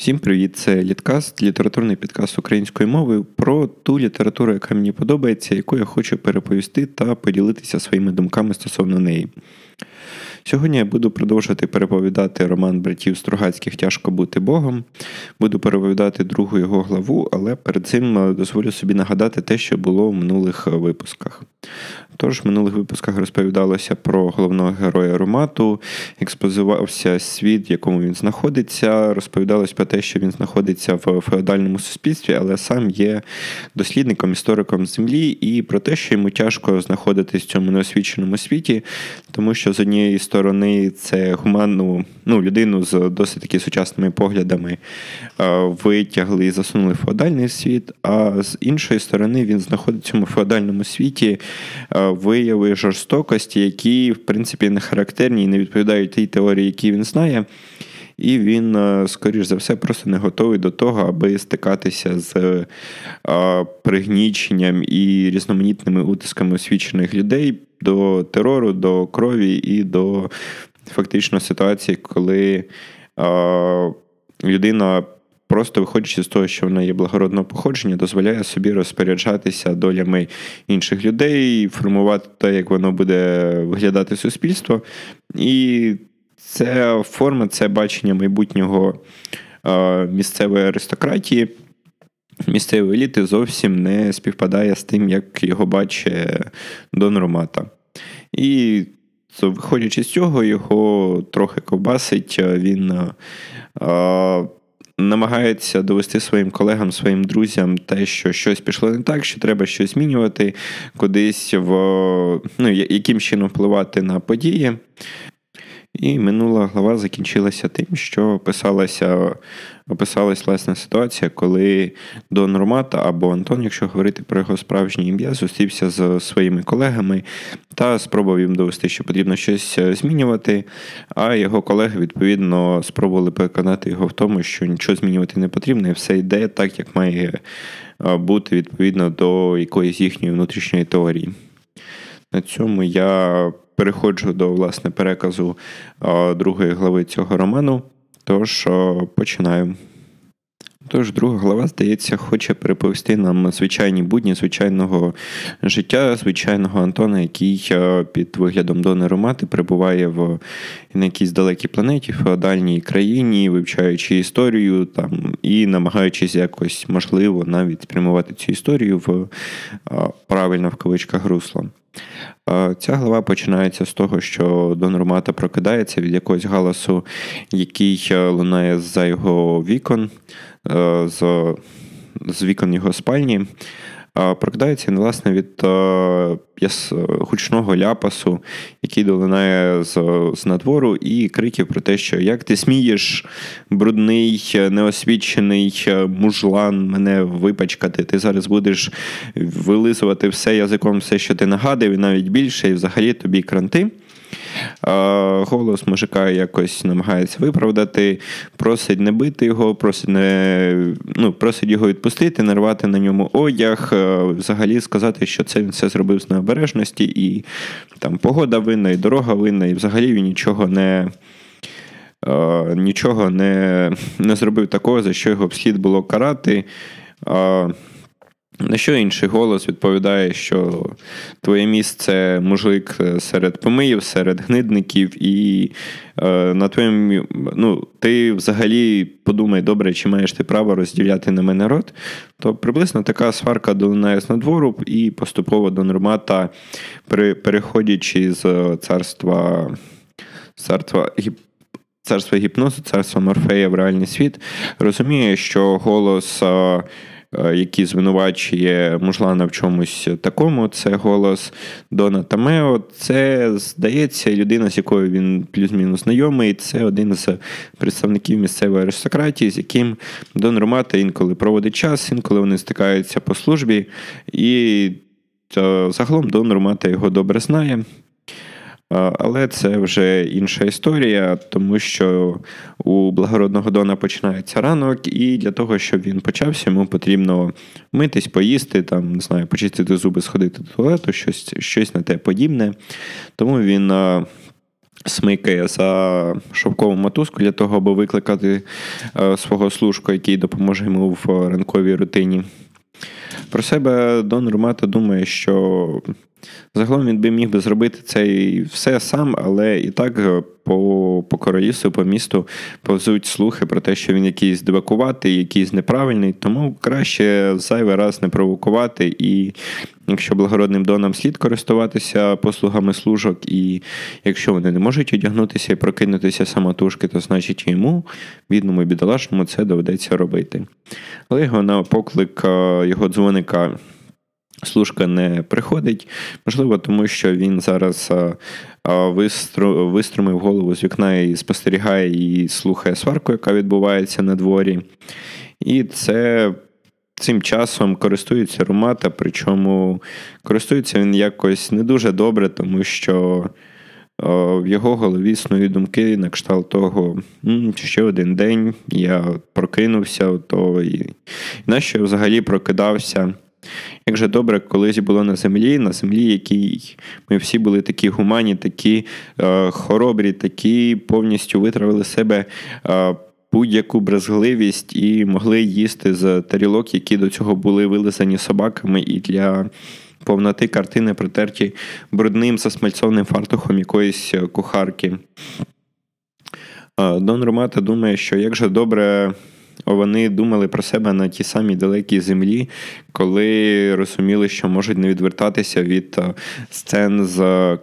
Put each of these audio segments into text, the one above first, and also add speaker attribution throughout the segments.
Speaker 1: Всім привіт! Це Літкаст, літературний підкаст українською мовою про ту літературу, яка мені подобається, яку я хочу переповісти та поділитися своїми думками стосовно неї. Сьогодні я буду продовжувати переповідати роман братів Стругацьких Тяжко бути Богом. Буду переповідати другу його главу, але перед цим е, дозволю собі нагадати те, що було в минулих е, випусках. Тож, в минулих випусках розповідалося про головного героя Ромату, експозувався світ, в якому він знаходиться, розповідалось про те, що він знаходиться в феодальному суспільстві, але сам є дослідником, істориком землі, і про те, що йому тяжко знаходитись в цьому неосвіченому світі, тому що з однієї сторони це гуманну ну, людину з досить таки сучасними поглядами витягли і засунули феодальний світ, а з іншої сторони він знаходиться в цьому феодальному світі вияви жорстокості, які, в принципі, не характерні і не відповідають тій теорії, які він знає. І він, скоріш за все, просто не готовий до того, аби стикатися з пригніченням і різноманітними утисками освічених людей до терору, до крові і до фактично ситуації, коли людина просто виходячи з того, що вона є благородного походження, дозволяє собі розпоряджатися долями інших людей, формувати те, як воно буде виглядати суспільство. І ця форма, це бачення майбутнього місцевої аристократії. Місцевої еліти зовсім не співпадає з тим, як його бачить Дон Ромата. І виходячи з цього, його трохи ковбасить, він намагається довести своїм колегам, своїм друзям те, що щось пішло не так, що треба щось змінювати, кудись в ну, яким чином впливати на події. І минула глава закінчилася тим, що описалася описалась власна ситуація, коли Дон Ромата або Антон, якщо говорити про його справжнє ім'я, зустрівся з своїми колегами та спробував їм довести, що потрібно щось е, змінювати. А його колеги, відповідно, спробували переконати його в тому, що нічого змінювати не потрібно, і все йде так, як має е, бути відповідно до якоїсь їхньої внутрішньої теорії. На цьому я переходжу до власне переказу другої глави цього роману. Тож починаю. Тож, друга глава, здається, хоче переповісти нам звичайні будні звичайного життя, звичайного Антона, який під виглядом Дони Ромати перебуває в на якійсь далекій планеті, в феодальній країні, вивчаючи історію там і намагаючись якось можливо навіть спрямувати цю історію в правильно в кавичках русло. Ця глава починається з того, що Дон Ромата прокидається від якогось галасу, який е, лунає за його вікон, е, з вікон його спальні. Прокидається він, власне від е, гучного ляпасу, який долинає з, з надвору, і криків про те, що як ти смієш, брудний, неосвічений мужлан, мене випачкати, ти зараз будеш вилизувати все язиком, все, що ти нагадав, і навіть більше, і взагалі тобі кранти. Голос мужика якось намагається виправдати, просить не бити його, просить не, ну, просить його відпустити, не рвати на ньому одяг, взагалі сказати, що це він все зробив з необережності, і там погода винна, і дорога винна, і взагалі він нічого не. Нічого не не зробив такого, за що його б слід було карати. На що інший голос відповідає, що твоє місце мужик серед помиїв, серед гнидників, і е, на твоєму ну, ти взагалі подумай, добре, чи маєш ти право розділяти на мене рот, то приблизно така сварка долинає з надвору і поступово до нормата, переходячи з царства царства царства гіпнозу, царства Морфея в реальний світ, розуміє, що голос. Е, Е, який звинувачує мужлана в чомусь такому. Це голос Дона Тамео. Це, здається, людина, з якою він плюс-мінус знайомий. Це один з представників місцевої аристократії, з яким Дон Ромата інколи проводить час, інколи вони стикаються по службі. І е, загалом Дон Ромата його добре знає. Але це вже інша історія, тому що у благородного Дона починається ранок, і для того, щоб він почався, йому потрібно митись, поїсти, там, не знаю, почистити зуби, сходити до туалету, щось щось на те подібне. Тому він смикає за шовкову мотузку для того, аби викликати свого служку, який допоможе йому в ранковій рутині. Про себе Дон Румата думає, що загалом він би міг би зробити це і все сам, але і так е, по по королівству, по місту повзуть слухи про те, що він якийсь дивакуватий, якийсь неправильний, тому краще зайвий раз не провокувати. І якщо благородним доном слід користуватися послугами служок, і якщо вони не можуть одягнутися і прокинутися самотужки, то значить йому, бідному і бідолашному, це доведеться робити. Але його на поклик е, його дзвоника. Служка не приходить, можливо, тому що він зараз вистру, виструмив голову з вікна і спостерігає і слухає сварку, яка відбувається на дворі. І це цим часом користується Румата, причому користується він якось не дуже добре, тому що в його голові існують думки на кшталт того, ще один день я прокинувся, то і нащо я взагалі прокидався. Як же добре колись було на землі, на землі, якій ми всі були такі гумані, такі е, хоробрі, такі повністю витравили себе е, будь-яку брезгливість і могли їсти з тарілок, які до цього були вилизані собаками, і для повноти картини притерті брудним засмальцованим фартухом якоїсь кухарки. Е, Дон Ромата думає, що як же добре вони думали про себе на тій самій далекій землі, коли розуміли, що можуть не відвертатися від е, сцен з.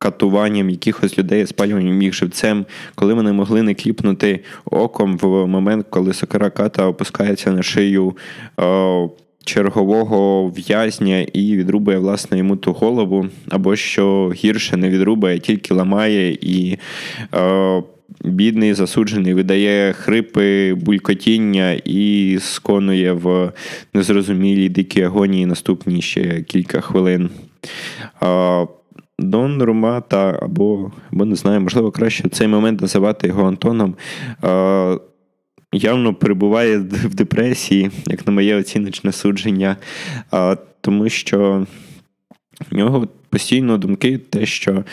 Speaker 1: Катуванням якихось людей, спалюванням їх живцем, коли вони могли не кліпнути оком в момент, коли сокира ката опускається на шию е, чергового в'язня і відрубає власне йому ту голову, або що гірше не відрубає, тільки ламає і е, бідний засуджений видає хрипи, булькотіння і сконує в незрозумілій дикій агонії наступні ще кілька хвилин. Дон Румата, або, або не знаю, можливо, краще в цей момент називати його Антоном. Явно перебуває в депресії, як на моє оціночне судження, тому що в нього постійно думки, те, що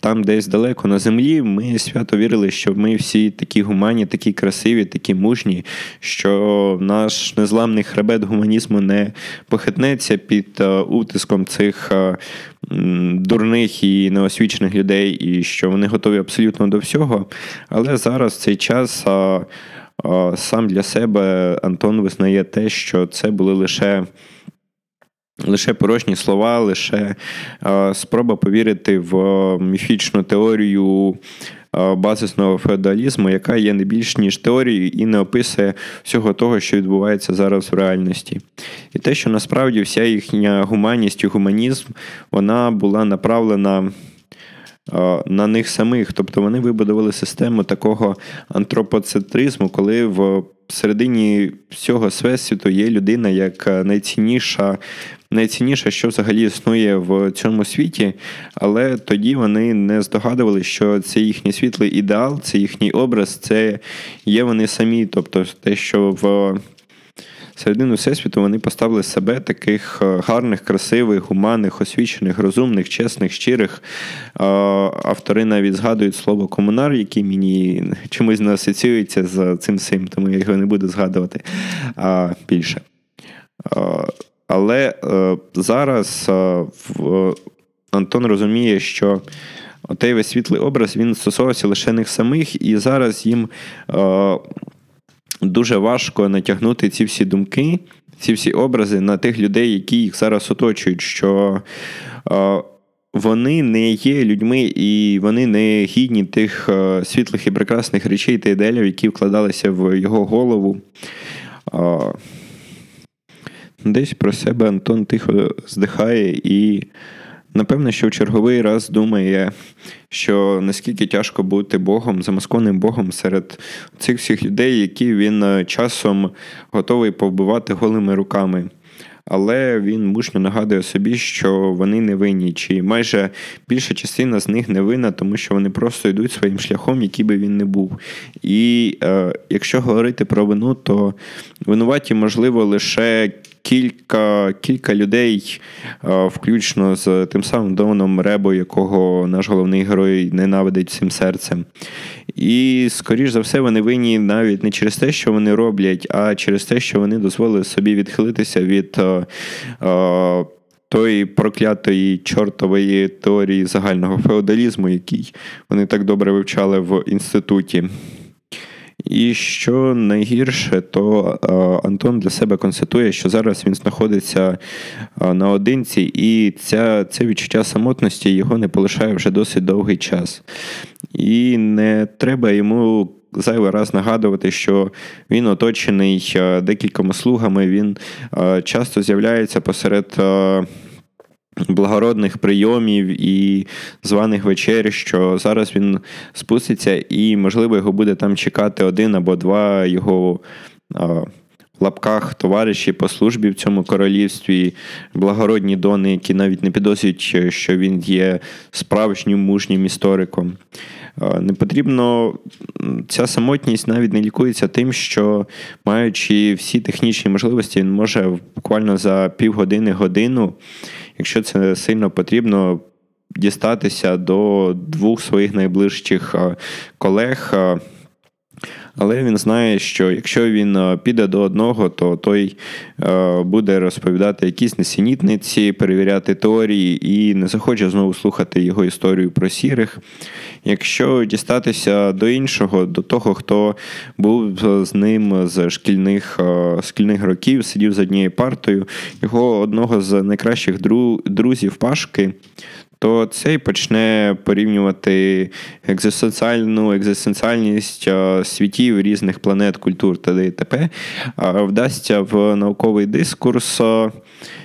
Speaker 1: там, десь далеко на землі, ми свято вірили, що ми всі такі гуманні, такі красиві, такі мужні, що наш незламний хребет гуманізму не похитнеться під е, утиском цих е, дурних і неосвічених людей, і що вони готові абсолютно до всього. Але зараз в цей час е, сам для себе Антон визнає те, що це були лише. Лише порожні слова, лише е, спроба повірити в міфічну теорію е, базисного феодалізму, яка є не більш ніж теорією і не описує всього того, що відбувається зараз в реальності. І те, що насправді вся їхня гуманність і гуманізм вона була направлена. Е, на них самих, тобто вони вибудували систему такого антропоцентризму, коли в середині всього всесвіту є людина як найцінніша найцінніше, що взагалі існує в цьому світі, але тоді вони не здогадували, що це їхній світлий ідеал, це їхній образ, це є вони самі. Тобто те, що в середину всесвіту вони поставили себе таких е, гарних, красивих, гуманних, освічених, розумних, чесних, щирих. Автори навіть згадують слово комунар, який мені чомусь не асоціюється з цим всім, тому я його не буду згадувати більше. Але е, зараз е, в, Антон розуміє, що отей весь світлий образ він стосувався лише них самих, і зараз їм е, дуже важко натягнути ці всі думки, ці всі образи на тих людей, які їх зараз оточують. що е, вони не є людьми і вони не гідні тих е, світлих і прекрасних речей та ідеалів, які вкладалися в його голову. Десь про себе Антон тихо здихає і, напевно, що в черговий раз думає, що наскільки тяжко бути Богом, замаскованим Богом серед цих всіх людей, які він е, часом готовий повбивати голими руками. Але він мужньо нагадує собі, що вони не винні, чи майже більша частина з них не винна, тому що вони просто йдуть своїм шляхом, який би він не був. І е, якщо говорити про вину, то винуваті, можливо, лише кілька кілька людей, включно з тим самим Доном Ребо, якого наш головний герой ненавидить всім серцем. І, скоріш за все, вони винні навіть не через те, що вони роблять, а через те, що вони дозволили собі відхилитися від. Тої проклятої чортової теорії загального феодалізму, який вони так добре вивчали в інституті. І що найгірше, то Антон для себе констатує, що зараз він знаходиться наодинці, і ця, це відчуття самотності його не полишає вже досить довгий час. І не треба йому. Зайвий раз нагадувати, що він оточений декількома слугами, він часто з'являється посеред благородних прийомів і званих вечер, що зараз він спуститься, і, можливо, його буде там чекати один або два його. Лапках товариші по службі в цьому королівстві, благородні дони, які навіть не підозрюють, що він є справжнім мужнім істориком. Не потрібно, ця самотність навіть не лікується тим, що маючи всі технічні можливості, він може буквально за півгодини-годину якщо це сильно потрібно, дістатися до двох своїх найближчих колег. Але він знає, що якщо він піде до одного, то той буде розповідати якісь несенітниці, перевіряти теорії і не захоче знову слухати його історію про сірих. Якщо дістатися до іншого, до того, хто був з ним з шкільних шкільних років, сидів з однією партою, його одного з найкращих друзів Пашки то цей почне порівнювати екзистенціальну екзистенціальність світів різних планет, культур та д.т.п. вдасться в науковий дискурс.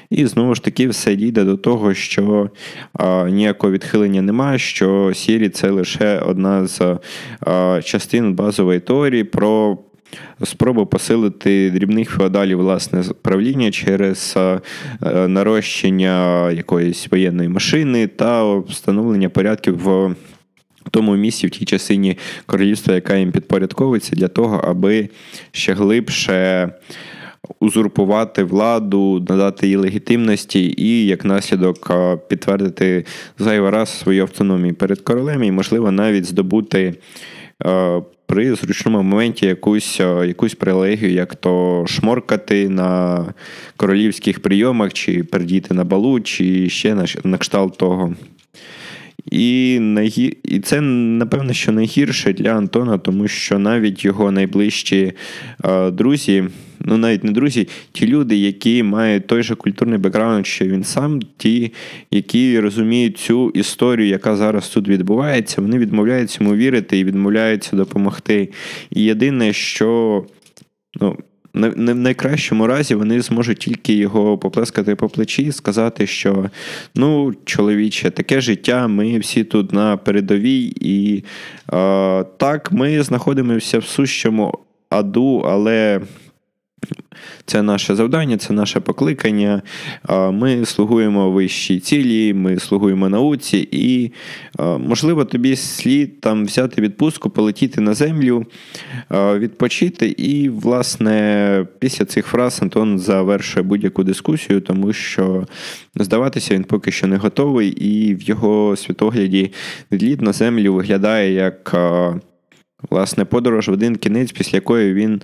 Speaker 1: І знову ж таки все дійде до того, що а, ніякого відхилення немає, що Сірі це лише одна з а, частин базової теорії про спробу посилити дрібних феодалів власне правління через е, нарощення якоїсь воєнної машини та встановлення порядків в. Тому місці в тій частині королівства, яка їм підпорядковується, для того, аби ще глибше узурпувати владу, надати їй легітимності і, як наслідок, е, підтвердити зайвий раз свою автономію перед королем, і, можливо, навіть здобути е, при зручному моменті якусь е, якусь прилегію, як то шморкати на королівських прийомах, чи пердіти на балу, чи ще на, на кшталт того. І найгі... і це, напевно, що найгірше для Антона, тому що навіть його найближчі е, друзі, ну навіть не друзі, ті люди, які мають той же культурний бекграунд, що він сам, ті, які розуміють цю історію, яка зараз тут відбувається, вони відмовляються йому вірити і відмовляються допомогти. І єдине, що. ну, в найкращому разі вони зможуть тільки його поплескати по плечі і сказати, що ну, чоловіче, таке життя, ми всі тут на передовій, і е, так, ми знаходимося в сущому аду, але це наше завдання, це наше покликання. Ми слугуємо вищій цілі, ми слугуємо науці, і, можливо, тобі слід там взяти відпустку, полетіти на землю, відпочити. І, власне, після цих фраз Антон завершує будь-яку дискусію, тому що здаватися він поки що не готовий, і в його світогляді відліт на землю виглядає як. Власне, подорож в один кінець, після якої він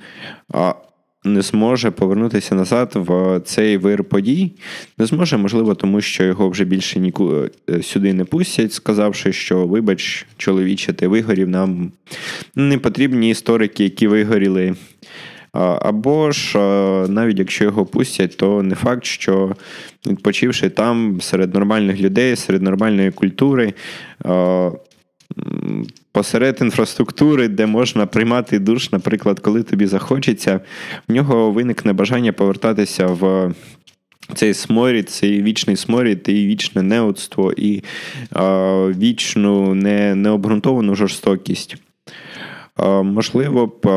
Speaker 1: не зможе повернутися назад в цей вир подій. Не зможе, можливо, тому що його вже більше ніку е, сюди не пустять, сказавши, що, вибач, чоловіче, ти вигорів, нам не потрібні історики, які вигоріли. Або ж, навіть якщо його пустять, то не факт, що відпочивши там серед нормальних людей, серед нормальної культури, посеред інфраструктури, де можна приймати душ, наприклад, коли тобі захочеться, в нього виникне бажання повертатися в. Цей сморід, цей вічний сморід, і вічне неудство, і е, вічну не, необґрунтовану жорстокість. Е, можливо б е,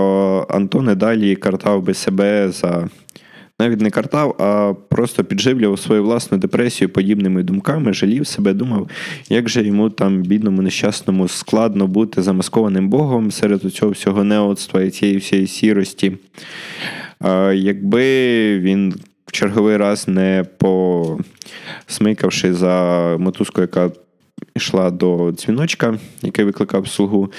Speaker 1: Антон далі картав би себе за навіть не картав, а просто підживлював свою власну депресію подібними думками, жалів себе, думав, як же йому там, бідному, нещасному, складно бути замаскованим Богом серед цього всього неодства і цієї всієї сірості. Якби він в черговий раз не посмикавши за мотузку, яка йшла до дзвіночка, який викликав слугу.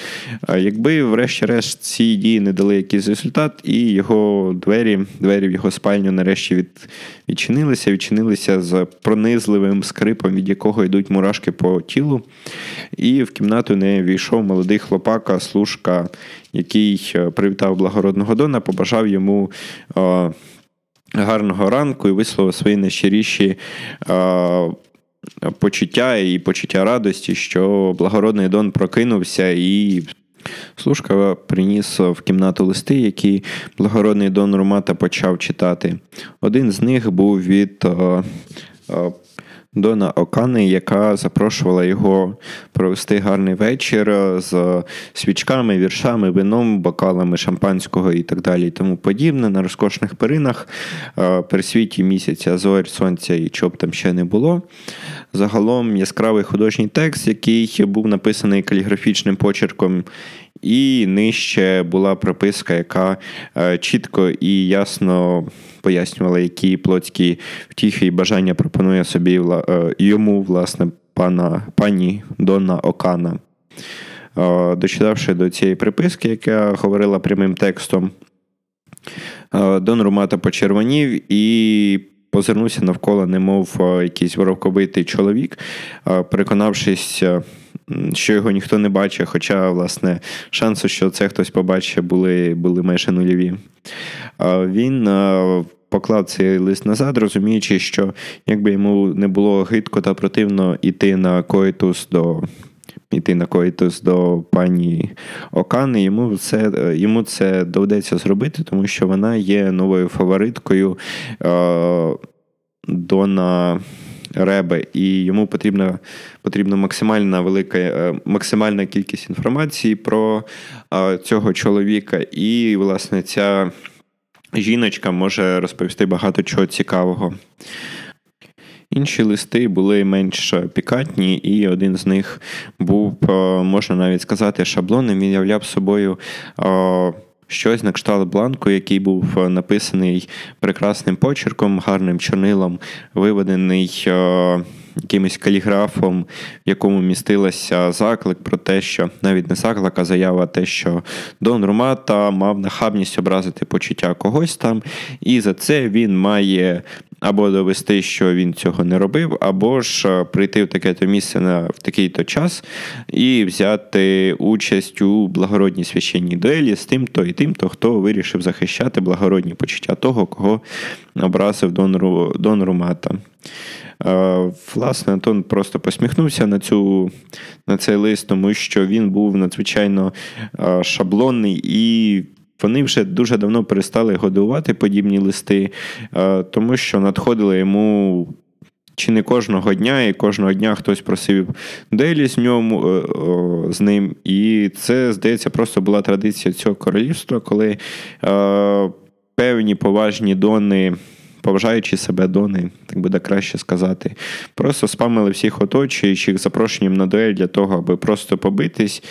Speaker 1: Якби, врешті-решт, ці дії не дали якийсь результат, і його двері, двері в його спальню нарешті від, відчинилися, відчинилися з пронизливим скрипом, від якого йдуть мурашки по тілу. І в кімнату не війшов молодий хлопака, служка, який е, привітав благородного Дона, побажав йому. Е, гарного ранку і висловив свої найщиріші е, почуття і почуття радості, що благородний Дон прокинувся і. Служка приніс в кімнату листи, які благородний Дон Румата почав читати. Один з них був від Дона Окани, яка запрошувала його провести гарний вечір з свічками, віршами, вином, бокалами шампанського і так далі, і тому подібне. На розкошних перинах е, при світі місяця, зорь, сонця і чоб там ще не було. Загалом яскравий художній текст, який був написаний каліграфічним почерком. І нижче була прописка, яка е, чітко і ясно пояснювала, які плотські втіхи і бажання пропонує собі е, йому, власне, пана, пані Донна Окана. Е, дочитавши до цієї приписки, яка говорила прямим текстом, Дон Румата почервонів і позирнувся навколо, немов якийсь воровковитий чоловік, переконавшись що його ніхто не бачить, хоча, власне, шанси, що це хтось побачить, були були майже нульові. Він поклав цей лист назад, розуміючи, що якби йому не було гидко та противно йти на коїтус до. Йти на коїтус до пані Окани, йому це йому це доведеться зробити, тому що вона є новою фавориткою е, Дона Реби, і йому потрібна потрібна максимальна велика е, максимальна кількість інформації про е, цього чоловіка. І, власне, ця жіночка може розповісти багато чого цікавого. Інші листи були менш пікантні, і один з них був, е, можна навіть сказати, шаблонним. Він являв собою щось на кшталт бланку, який був е, написаний прекрасним почерком, гарним чорнилом, виведений е, якимось каліграфом, в якому містилася заклик про те, що навіть не заклик, а заява, те, що Дон Румата мав нахабність образити почуття когось там, і за це він має або довести, що він цього не робив, або ж е, прийти в таке-то місце на в такий-то час і взяти участь у благородній священній дуелі з тим-то і тим-то, хто вирішив захищати благородні почуття того, кого образив Дон, Ру, Дон Румата. Е, власне, Антон просто посміхнувся на цю, на цей лист, тому що він був надзвичайно е, шаблонний і вони вже дуже давно перестали годувати подібні листи, е, тому що надходили йому. Чи не кожного дня, і кожного дня хтось просив делі з ньому, е, з ним. І це, здається, просто була традиція цього королівства, коли е, певні поважні дони поважаючи себе дони, так буде краще сказати. Просто спамили всіх оточуючих запрошенням на дуель для того, аби просто побитись.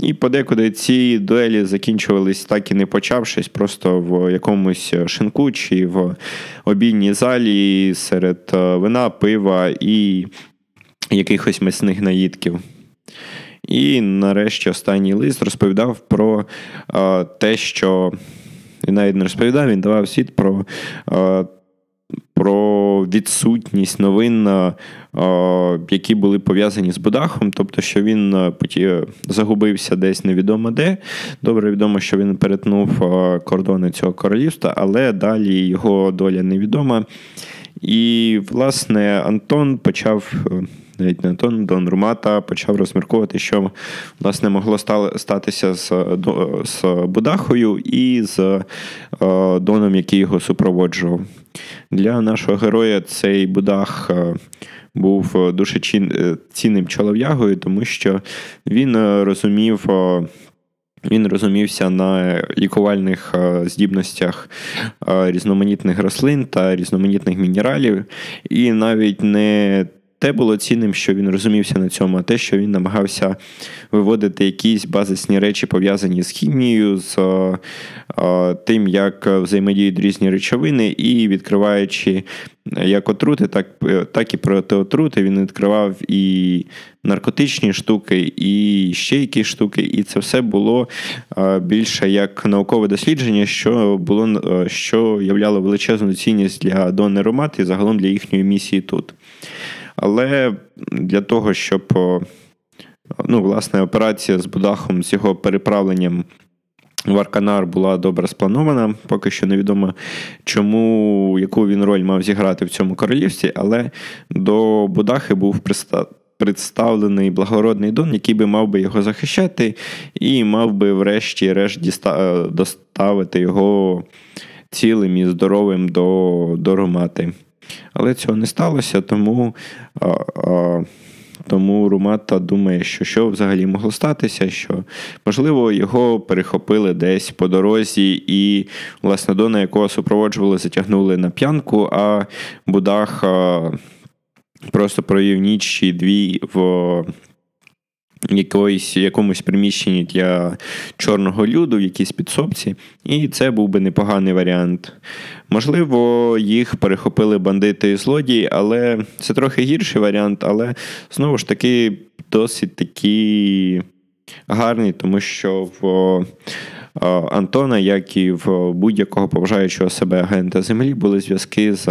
Speaker 1: І подекуди ці дуелі закінчувались так і не почавшись, просто в якомусь шинку чи в обійній залі серед е, вина, пива і якихось м'ясних наїдків. І нарешті останній лист розповідав про е, те, що він навіть не розповідав, він давав світ про е, про відсутність новин, е, які були пов'язані з Будахом, тобто, що він е, загубився десь невідомо де. Добре відомо, що він перетнув е, кордони цього королівства, але далі його доля невідома. І, власне, Антон почав. Навіть не Антон Дон Румата почав розмірковувати, що власне могло статися з з Будахою і з Доном, який його супроводжував. Для нашого героя цей Будах е, був е, дуже е, цінним чолов'ягою, тому що він розумів. Він розумівся на лікувальних здібностях різноманітних рослин та різноманітних мінералів, і навіть не те було цінним, що він розумівся на цьому, а те, що він намагався виводити якісь базисні речі, пов'язані з хімією, з а, тим, як взаємодіють різні речовини, і відкриваючи як отрути, так так і протиотрути, він відкривав і наркотичні штуки, і ще якісь штуки. І це все було більше як наукове дослідження, що було що являло величезну цінність для Донни Ромат і загалом для їхньої місії тут. Але для того, щоб ну, власне, операція з Будахом, з його переправленням в Арканар була добре спланована. Поки що невідомо, чому, яку він роль мав зіграти в цьому королівстві, але до Будахи був представлений благородний Дон, який би мав би його захищати, і мав би, врешті-решт, доставити його цілим і здоровим до, до Ромати. Але цього не сталося, тому а, а, тому Румата думає, що що взагалі могло статися, що, можливо, його перехопили десь по дорозі, і, власне, Дона, якого супроводжували, затягнули на п'янку, а Будах а, просто провів ніч чи дві в якоїсь, якомусь приміщенні для чорного люду, в якійсь підсобці, і це був би непоганий варіант. Можливо, їх перехопили бандити і злодії, але це трохи гірший варіант, але знову ж таки досить такий гарний, тому що в Антона, як і в будь-якого поважаючого себе агента землі, були зв'язки з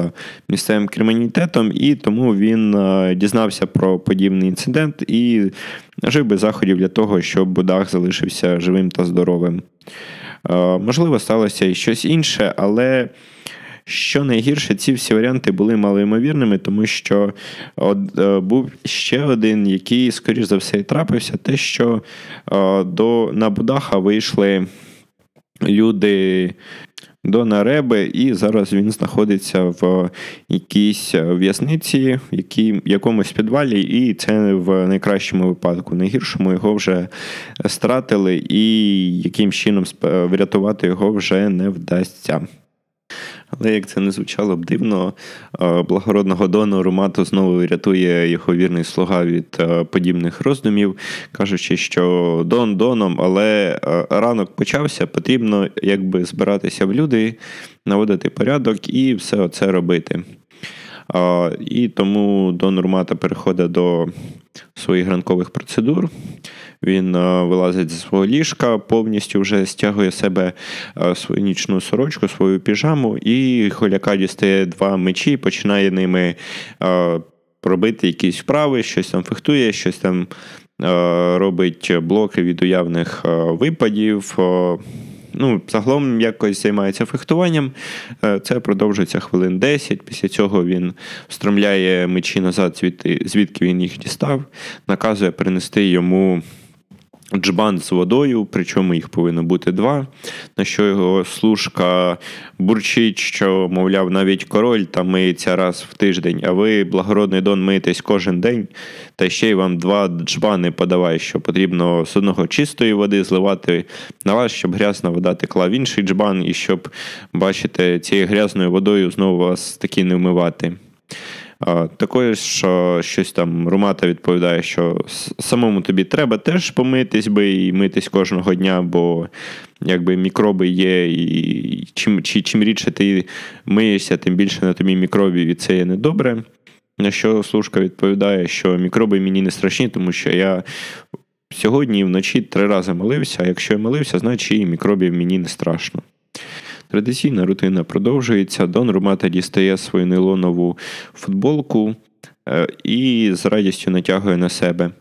Speaker 1: місцевим кримінітетом, і тому він дізнався про подібний інцидент і жив би заходів для того, щоб Будах залишився живим та здоровим. Можливо, сталося і щось інше, але. Що найгірше, ці всі варіанти були малоймовірними, тому що от, е, був ще один, який, скоріш за все, і трапився, те, що е, до на Будаха вийшли люди до Нареби, і зараз він знаходиться в якійсь в'язниці, в якомусь підвалі, і це в найкращому випадку. Найгіршому його вже стратили, і яким чином врятувати його вже не вдасться. Але як це не звучало б дивно, благородного Дону Ромату знову рятує його вірний слуга від подібних роздумів, кажучи, що Дон Доном, але ранок почався, потрібно якби збиратися в люди, наводити порядок і все це робити. І тому Дон Ромата переходить до своїх ранкових процедур. Він е, вилазить з свого ліжка, повністю вже стягує себе е, свою нічну сорочку, свою піжаму, і холяка дістає два мечі, починає ними е, робити якісь вправи, щось там фехтує, щось там робить блоки від уявних випадів. Ну, Загалом якось займається фехтуванням. Це продовжується хвилин 10. Після цього він встромляє мечі назад, звідки він їх дістав, наказує принести йому Джбан з водою, причому їх повинно бути два. На що його служка бурчить, що, мовляв, навіть король там миється раз в тиждень, а ви, благородний дон, миєтесь кожен день, та ще й вам два джбани подавай, що потрібно з одного чистої води зливати на вас, щоб грязна вода текла в інший джбан, і щоб, бачите, цією грязною водою знову вас таки не вмивати. Також щось там Румата відповідає, що самому тобі треба теж помитись би і митись кожного дня, бо якби мікроби є, і чим чи, чим рідше ти миєшся, тим більше на тобі мікробів, і це є недобре. На що служка відповідає, що мікроби мені не страшні, тому що я сьогодні вночі три рази молився, а якщо я молився, значить і мікробів мені не страшно. Традиційна рутина продовжується. Дон Ромата дістає свою нейлонову футболку е, і з радістю натягує на себе.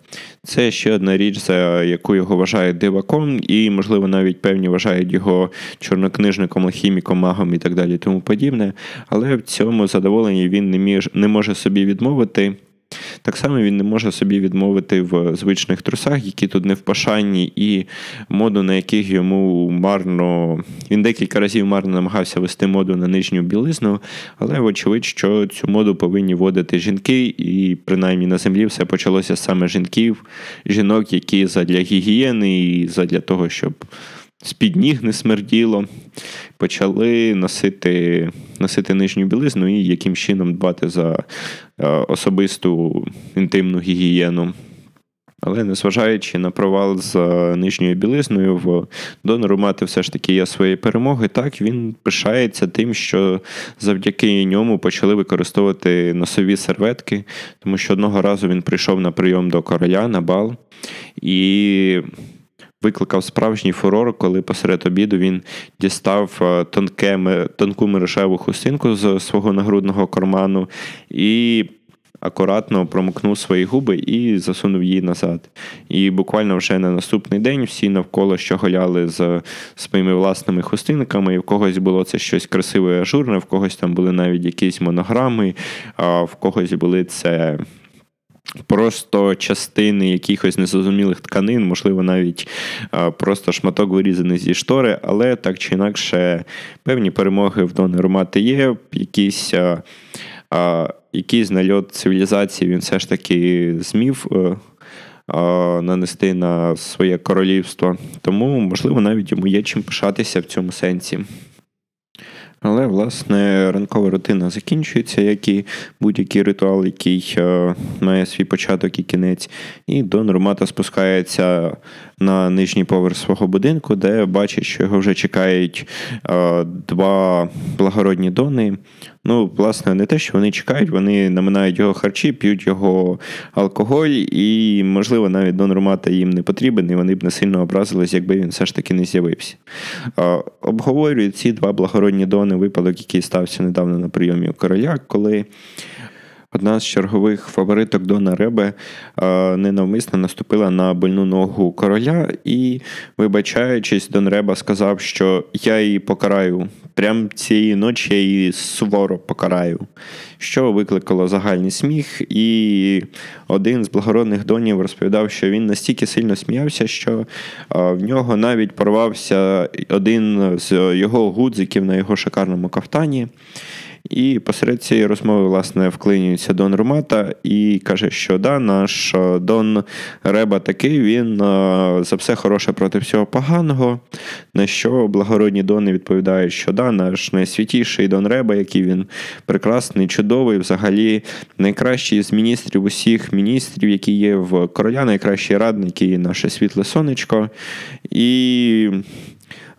Speaker 1: Це ще одна річ, за яку його вважають диваком, і, можливо, навіть певні вважають його чорнокнижником, хіміком, магом і так далі, тому подібне. Але в цьому задоволенні він не, між, не може собі відмовити. Так само він не може собі відмовити в звичних трусах, які тут не в пошанні, і моду, на яких йому марно. Він декілька разів марно намагався вести моду на нижню білизну, але вочевидь, що цю моду повинні вводити жінки, і принаймні на землі все почалося саме жінків, жінок, які задля гігієни і задля того, щоб з-під ніг не смерділо, почали носити носити нижню білизну і яким чином дбати за е, особисту інтимну гігієну. Але незважаючи на провал з е, нижньою білизною, в донору мати все ж таки є свої перемоги. Так він пишається тим, що завдяки ньому почали використовувати носові серветки, тому що одного разу він прийшов на прийом до короля на бал і. Викликав справжній фурор, коли посеред обіду він дістав тонке, тонку мережеву хустинку з свого нагрудного карману і акуратно промокнув свої губи і засунув її назад. І буквально вже на наступний день всі навколо що голяли з своїми власними хустинками, і в когось було це щось красиве і ажурне, в когось там були навіть якісь монограми, а в когось були це. Просто частини якихось незрозумілих тканин, можливо, навіть просто шматок вирізаний зі штори, але так чи інакше певні перемоги в Донору мати є, якісь якийсь нальот цивілізації він все ж таки змів е, нанести на своє королівство. Тому, можливо, навіть йому є чим пишатися в цьому сенсі. Але, власне, ранкова рутина закінчується, як і будь-який ритуал, який е, має свій початок і кінець. І до нормата спускається на нижній поверх свого будинку, де бачить, що його вже чекають е, два благородні дони. Ну, власне, не те, що вони чекають, вони наминають його харчі, п'ють його алкоголь, і, можливо, навіть Дон Ромата їм не потрібен, і вони б не сильно образились, якби він все ж таки не з'явився. Е, обговорюють ці два благородні дони випадок, який стався недавно на прийомі у короля, коли одна з чергових фавориток Дона Ребе ненавмисно наступила на больну ногу короля і, вибачаючись, Дон Реба сказав, що я її покараю. Прям цієї ночі я її суворо покараю, що викликало загальний сміх. І один з благородних донів розповідав, що він настільки сильно сміявся, що в нього навіть порвався один з його гудзиків на його шикарному кафтані. І посеред цієї розмови, власне, вклинюється Дон Ромата і каже, що да, наш е, Дон Реба такий, він е, за все хороше проти всього поганого. На що благородні Дони відповідають, що да, наш найсвятіший Дон Реба, який він прекрасний, чудовий, взагалі найкращий з міністрів усіх міністрів, які є в короля, найкращий радник і наше світле сонечко. І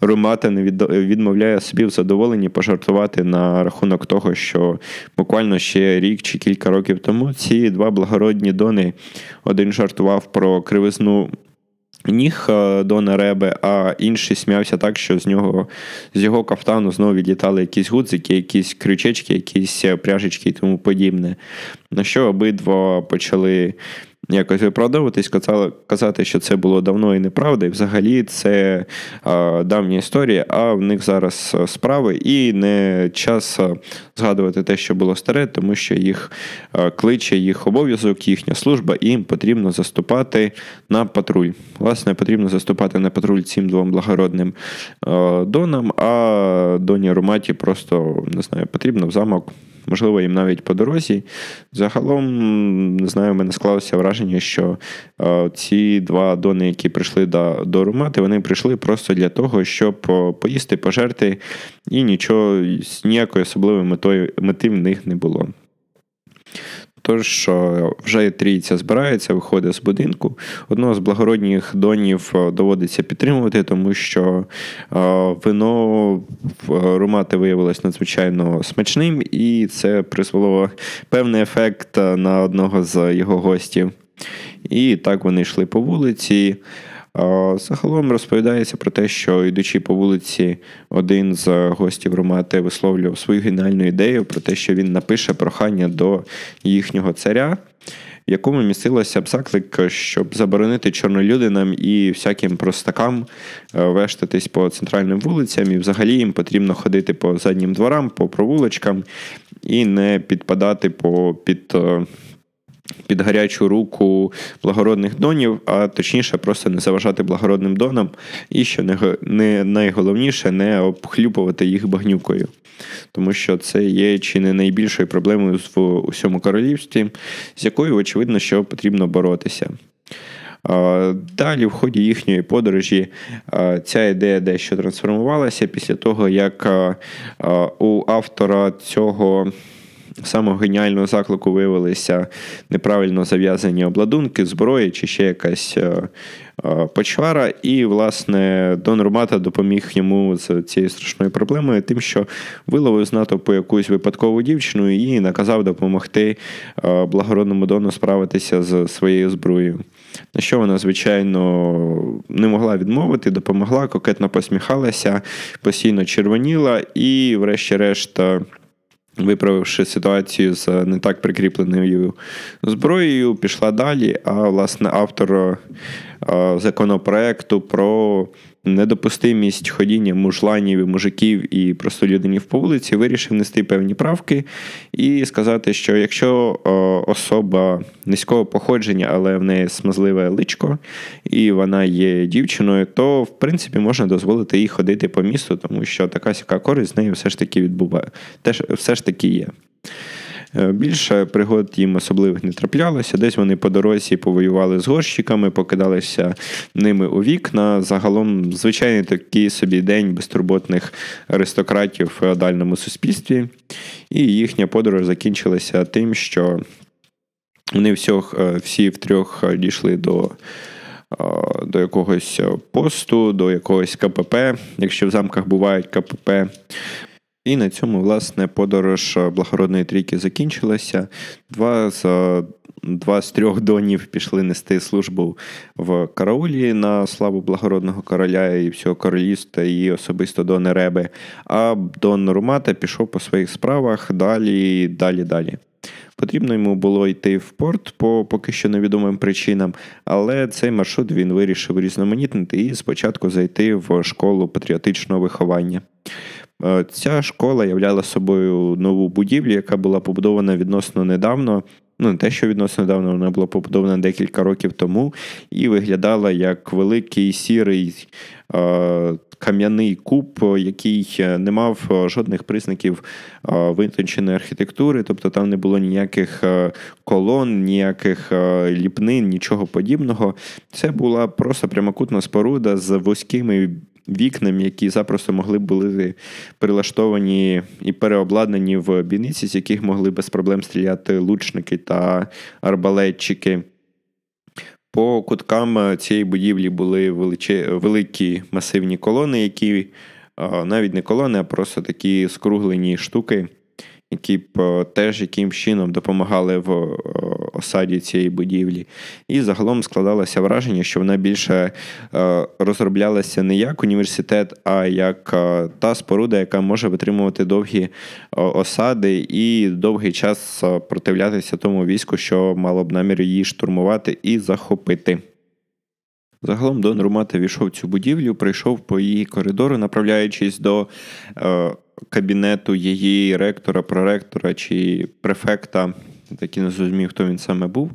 Speaker 1: Ромата не відмовляє собі в задоволенні пожартувати на рахунок того, що буквально ще рік чи кілька років тому ці два благородні дони один жартував про кривизну. Ніг е, Дона Ребе, а інший сміявся так, що з нього з його кафтану знову відлітали якісь гудзики, якісь крючечки, якісь пряжечки і тому подібне. На що обидва почали якось виправдовуватись, казати, що це було давно і неправда, і взагалі це а, давня історія, а в них зараз справи, і не час згадувати те, що було старе, тому що їх кличе їх обов'язок, їхня служба, і їм потрібно заступати на патруль. Власне, потрібно заступати на патруль цим двом благородним донам, а доні Роматі просто не знаю, потрібно в замок можливо, їм навіть по дорозі. Загалом, не знаю, в мене склалося враження, що е, ці два дони, які прийшли до до Румати, вони прийшли просто для того, щоб поїсти, пожерти, і нічого, ніякої особливої мети в них не було. Тож вже трійця збирається, виходить з будинку. Одного з благородніх донів е, доводиться підтримувати, тому що е, вино в Румати виявилось надзвичайно смачним, і це призвело певний ефект на одного з його гостів. І так вони йшли по вулиці. Загалом розповідається про те, що йдучи по вулиці, один з гостів Ромати висловлював свою геніальну ідею про те, що він напише прохання до їхнього царя. В якому містилося б заклик, щоб заборонити чорнолюдинам і всяким простакам е, вештатись по центральним вулицям, і взагалі їм потрібно ходити по заднім дворам, по провулочкам і не підпадати по під е, під гарячу руку благородних донів, а точніше, просто не заважати благородним донам, і що не найголовніше не обхлюпувати їх багнюкою. Тому що це є чи не найбільшою проблемою в усьому королівстві, з якою, очевидно, що потрібно боротися. Далі, в ході їхньої подорожі, ця ідея дещо трансформувалася після того, як у автора цього самого геніального заклику виявилися неправильно зав'язані обладунки, зброї чи ще якась е, е, почвара. І, власне, Дон Румата допоміг йому з цією страшною проблемою, тим, що виловив з натовпу якусь випадкову дівчину і наказав допомогти е, благородному Дону справитися з своєю зброєю. На що вона, звичайно, не могла відмовити, допомогла, кокетно посміхалася, постійно червоніла і, врешті-решт, Виправивши ситуацію з не так прикріпленою зброєю, пішла далі. А власне автор е, законопроекту про недопустимість ходіння мужланів і мужиків і простолюдинів по вулиці, вирішив нести певні правки і сказати, що якщо особа низького походження, але в неї смазливе личко, і вона є дівчиною, то в принципі можна дозволити їй ходити по місту, тому що така сяка користь з нею все ж таки відбуває, теж все ж таки є. Е, більше пригод їм особливих не траплялося. Десь вони по дорозі повоювали з горщиками, покидалися ними у вікна. Загалом, звичайний такий собі день безтурботних аристократів в феодальному суспільстві. І їхня подорож закінчилася тим, що вони всіх, е, всі втрьох дійшли до. Е, до якогось посту, до якогось КПП, якщо в замках бувають КПП, і на цьому, власне, подорож е, благородної трійки закінчилася. Два з два з трьох донів пішли нести службу в караулі на славу благородного короля і всього королівства, і особисто до Нереби. А Дон Румата пішов по своїх справах далі, далі, далі. Потрібно йому було йти в порт по поки що невідомим причинам, але цей маршрут він вирішив різноманітнити і спочатку зайти в школу патріотичного виховання. Е, ця школа являла собою нову будівлю, яка була побудована відносно недавно. Ну, не те, що відносно недавно, вона була побудована декілька років тому, і виглядала як великий сірий е, кам'яний куб, який не мав жодних признаків е, витонченої архітектури, тобто там не було ніяких е, колон, ніяких е, ліпнин, нічого подібного. Це була просто прямокутна споруда з вузькими вікнам, які запросто могли б бути прилаштовані і переобладнані в бійниці, з яких могли без проблем стріляти лучники та арбалетчики. По куткам цієї будівлі були величі, великі масивні колони, які навіть не колони, а просто такі скруглені штуки які б е, теж яким чином допомагали в е, осаді цієї будівлі. І загалом складалося враження, що вона більше е, розроблялася не як університет, а як та споруда, яка може витримувати довгі осади і довгий час противлятися тому війську, що мало б намір її штурмувати і захопити. Загалом Дон Румата війшов цю будівлю, прийшов по її коридору, направляючись до кабінету її ректора, проректора чи префекта. Так і не зрозумів, хто він саме був.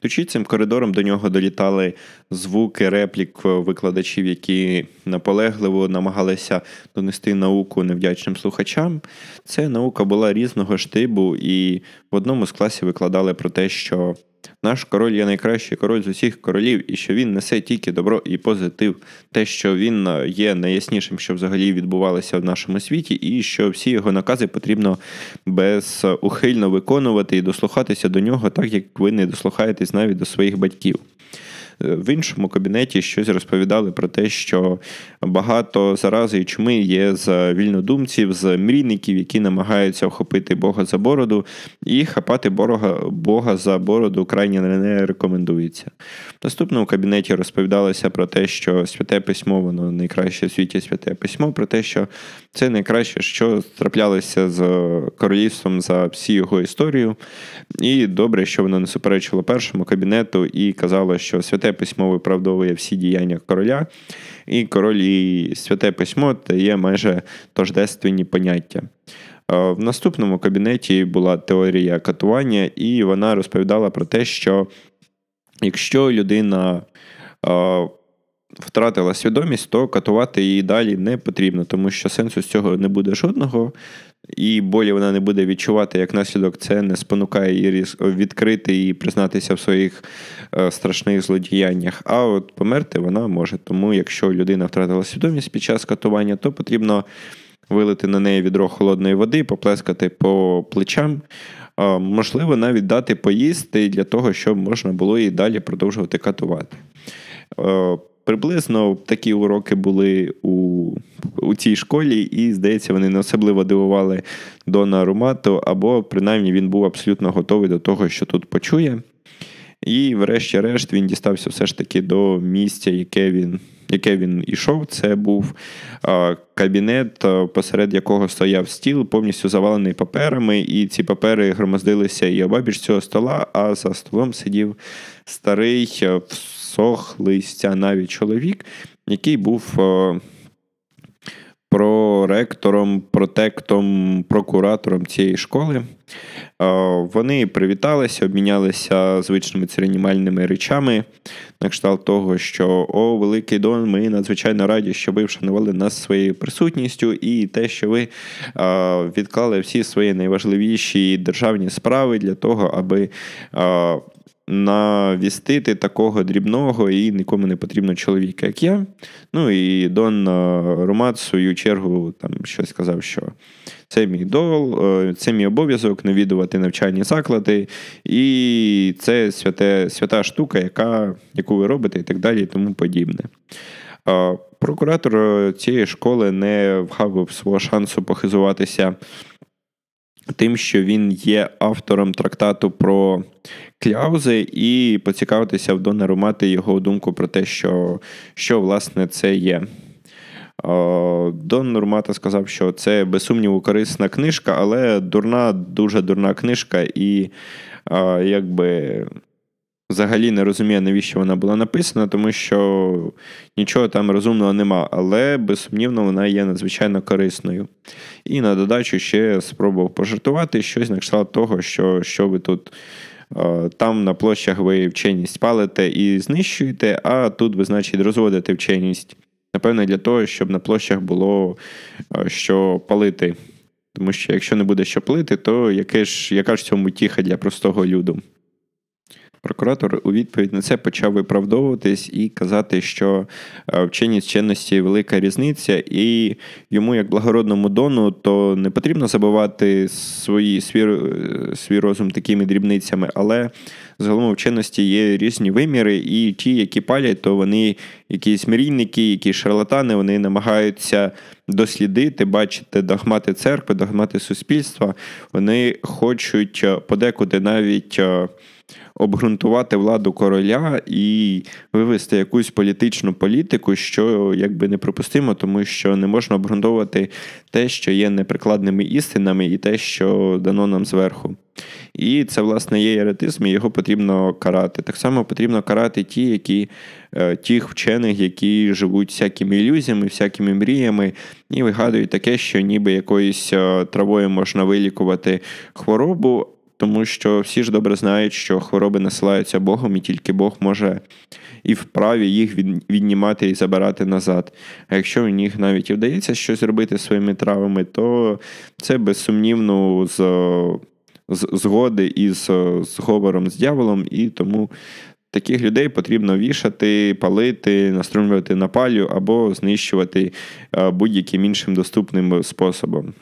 Speaker 1: Тучі цим коридором до нього долітали звуки реплік викладачів, які наполегливо намагалися донести науку невдячним слухачам. Це наука була різного штибу, і в одному з класів викладали про те, що наш король є найкращий король з усіх королів, і що він несе тільки добро і позитив, те, що він е, є найяснішим, що взагалі відбувалося в нашому світі, і що всі його накази потрібно безухильно виконувати і дослухатися до нього, так як ви не дослухаєтесь навіть до своїх батьків. В іншому кабінеті щось розповідали про те, що багато зарази і чуми є з вільнодумців, з мрійників, які намагаються охопити Бога за бороду, і хапати Бога, Бога за бороду крайні не рекомендується. В наступному кабінеті розповідалося про те, що святе письмо, воно найкраще в світі святе письмо, про те, що це найкраще, що траплялося з королівством за всю його історію. І добре, що воно не суперечило першому кабінету і казало, що святе письмо виправдовує всі діяння короля, і король і святе письмо є майже тождественні поняття. В наступному кабінеті була теорія катування, і вона розповідала про те, що якщо людина втратила свідомість, то катувати її далі не потрібно, тому що сенсу з цього не буде жодного, і болі вона не буде відчувати як наслідок, це не спонукає її відкрити і признатися в своїх е, страшних злодіяннях. А от померти вона може. Тому, якщо людина втратила свідомість під час катування, то потрібно вилити на неї відро холодної води, поплескати по плечам. Можливо, навіть дати поїсти для того, щоб можна було і далі продовжувати катувати. Приблизно такі уроки були у у цій школі, і, здається, вони не особливо дивували Дона Румату, або принаймні він був абсолютно готовий до того, що тут почує. І, врешті-решт, він дістався все ж таки до місця, яке він яке він ішов. Це був кабінет, посеред якого стояв стіл, повністю завалений паперами, і ці папери громоздилися і обабіч цього стола, а за столом сидів старий, всохлий навіть чоловік, який був проректором, протектом, прокуратором цієї школи. Вони привіталися, обмінялися звичними церемоніальними речами, на кшталт того, що о, Великий Дон, ми надзвичайно раді, що ви вшанували нас своєю присутністю, і те, що ви відклали всі свої найважливіші державні справи для того, аби навістити такого дрібного і нікому не потрібного чоловіка, як я. Ну і Дон Ромат, в свою чергу, там щось сказав, що це мій дол, е, це мій обов'язок навідувати навчальні заклади, і це святе, свята штука, яка, яку ви робите, і так далі, і тому подібне. Прокуратор цієї школи не вгавив свого шансу похизуватися тим, що він є автором трактату про кляузи, і поцікавитися в донору мати його думку про те, що, що власне це є. Дон Нурмата сказав, що це без сумніву корисна книжка, але дурна, дуже дурна книжка, і якби взагалі не розуміє, навіщо вона була написана, тому що нічого там розумного нема, але безсумнівно вона є надзвичайно корисною. І на додачу ще спробував пожартувати щось на кшталт того, що що ви тут. Там на площах ви вченість палите і знищуєте, а тут ви, значить, розводите вченість. Напевно, для того, щоб на площах було що палити. Тому що якщо не буде що палити, то яке ж, яка ж цьому тіха для простого люду? Прокуратор у відповідь на це почав виправдовуватись і казати, що е, вченість чинності велика різниця, і йому, як благородному дону, то не потрібно забувати свої, свій, е, свій розум такими дрібницями, але загалом в чинності є різні виміри, і ті, які палять, то вони якісь мрійники, якісь шарлатани, вони намагаються дослідити, бачити догмати церкви, догмати суспільства. Вони хочуть е, подекуди навіть обґрунтувати владу короля і вивести якусь політичну політику, що якби неприпустимо, тому що не можна обґрунтовувати те, що є неприкладними істинами, і те, що дано нам зверху. І це, власне, є еретизм, і його потрібно карати. Так само потрібно карати ті, які, е, тих вчених, які живуть всякими ілюзіями, всякими мріями, і вигадують таке, що ніби якоюсь е, травою можна вилікувати хворобу, тому що всі ж добре знають, що хвороби насилаються Богом, і тільки Бог може і вправі їх віднімати і забирати назад. А якщо у них навіть і вдається щось робити своїми травами, то це безсумнівно з згоди із зговором з дьяволом, і тому. Таких людей потрібно вішати, палити, наструмлювати на палю або знищувати будь-яким іншим доступним способом.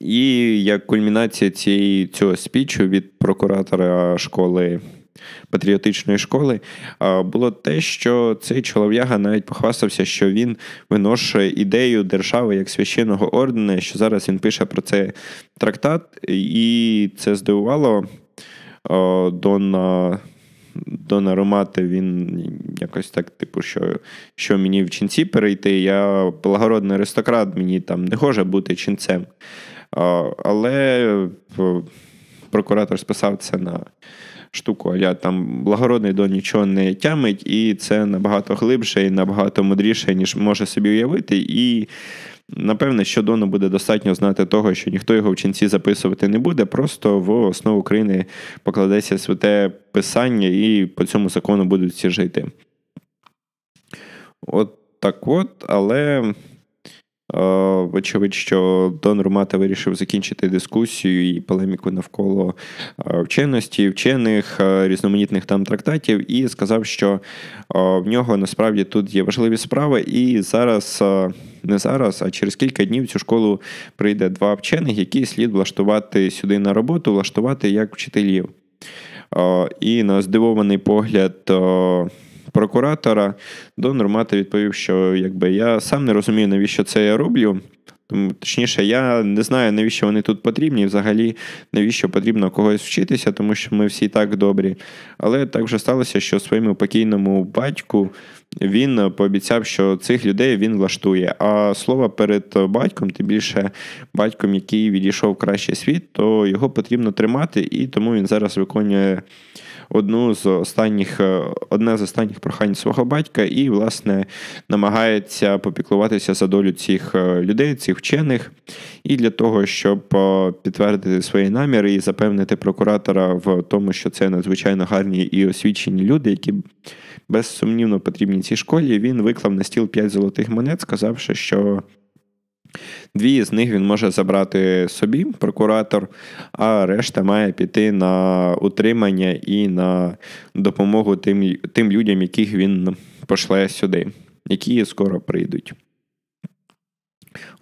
Speaker 1: І як кульмінація цієї цього спічу від прокуратора школи. Патріотичної школи було те, що цей чолов'яга навіть похвастався, що він виношує ідею держави як священного ордена, що зараз він пише про це трактат, і це здивувало Дона Дона Ромати. Він якось так, типу, що що мені в ченці перейти, я благородний аристократ, мені там не може бути ченцем. Але прокуратор списав це на штуку, а там благородний до нічого не тямить, і це набагато глибше і набагато мудріше, ніж може собі уявити. І напевне, що Дону буде достатньо знати того, що ніхто його в ченці записувати не буде, просто в основу України покладеться святе писання, і по цьому закону будуть всі жити. От так от, але Вочевидь, що Дон Ромата вирішив закінчити дискусію і полеміку навколо вченості, вчених, різноманітних там трактатів, і сказав, що в нього насправді тут є важливі справи, і зараз, не зараз, а через кілька днів в цю школу прийде два вчених, які слід влаштувати сюди на роботу, влаштувати як вчителів. І на здивований погляд прокуратора, Дон Ромата відповів, що якби я сам не розумію, навіщо це я роблю. Тому, Точніше, я не знаю, навіщо вони тут потрібні, взагалі, навіщо потрібно когось вчитися, тому що ми всі так добрі. Але так вже сталося, що своєму покійному батьку він пообіцяв, що цих людей він влаштує. А слово перед батьком, тим більше батьком, який відійшов в кращий світ, то його потрібно тримати, і тому він зараз виконує одну з останніх, е, одне з останніх прохань свого батька, і, власне, намагається попіклуватися за долю цих е, людей, цих вчених. І для того, щоб е, підтвердити свої наміри і запевнити прокуратора в тому, що це надзвичайно гарні і освічені люди, які безсумнівно потрібні цій школі, він виклав на стіл 5 золотих монет, сказавши, що. Дві з них він може забрати собі, прокуратор, а решта має піти на утримання і на допомогу тим тим людям, яких він пошле сюди, які скоро прийдуть.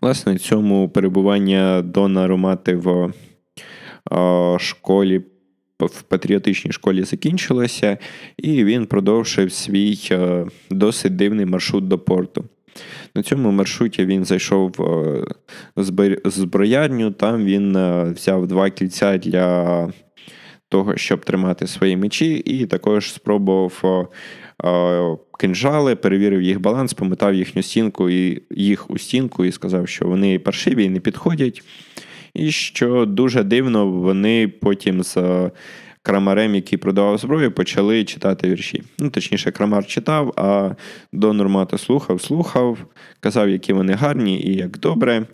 Speaker 1: Власне, цьому перебування Дона Ромати в школі, в патріотичній школі закінчилося, і він продовжив свій досить дивний маршрут до порту. На цьому маршруті він зайшов в е, зброярню, там він е, взяв два кільця для того, щоб тримати свої мечі, і також спробував е, кинжали, перевірив їх баланс, пометав їхню стінку і їх у стінку і сказав, що вони паршиві і не підходять. І що дуже дивно, вони потім з крамарем, який продавав зброю, почали читати вірші. Ну, точніше, крамар читав, а Дон Нормато слухав, слухав, казав, які вони гарні і як добре.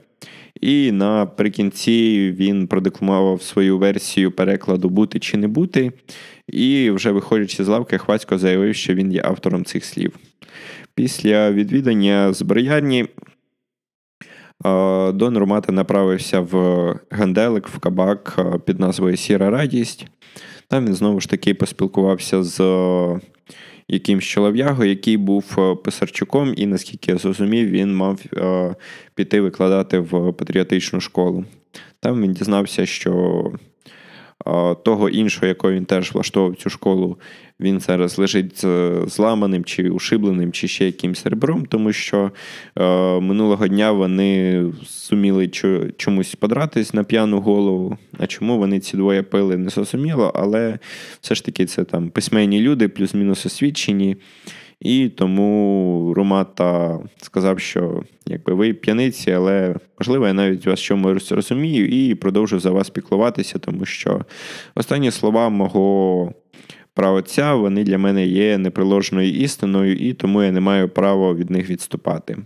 Speaker 1: І наприкінці він продекламував свою версію перекладу бути чи не бути. І, вже виходячи з лавки, Хвацько заявив, що він є автором цих слів. Після відвідання зброярні Дон Ромата направився в Ганделик в кабак під назвою Сіра Радість. Там він знову ж таки поспілкувався з е, якимсь чолов'яго, який був е, писарчуком, і наскільки я зрозумів, він мав е, піти викладати в патріотичну школу. Там він дізнався, що того іншого, якого він теж влаштовував цю школу, він зараз лежить зламаним чи ушибленим, чи ще якимсь ребром, тому що е, минулого дня вони зуміли чомусь подратись на п'яну голову. А чому вони ці двоє пили, не зрозуміло, але все ж таки це там письменні люди, плюс-мінус освічені. І тому Румата сказав, що якби ви п'яниці, але можливо, я навіть вас чомусь розумію і продовжу за вас піклуватися, тому що останні слова мого праотця, вони для мене є неприложною істиною, і тому я не маю права від них відступати.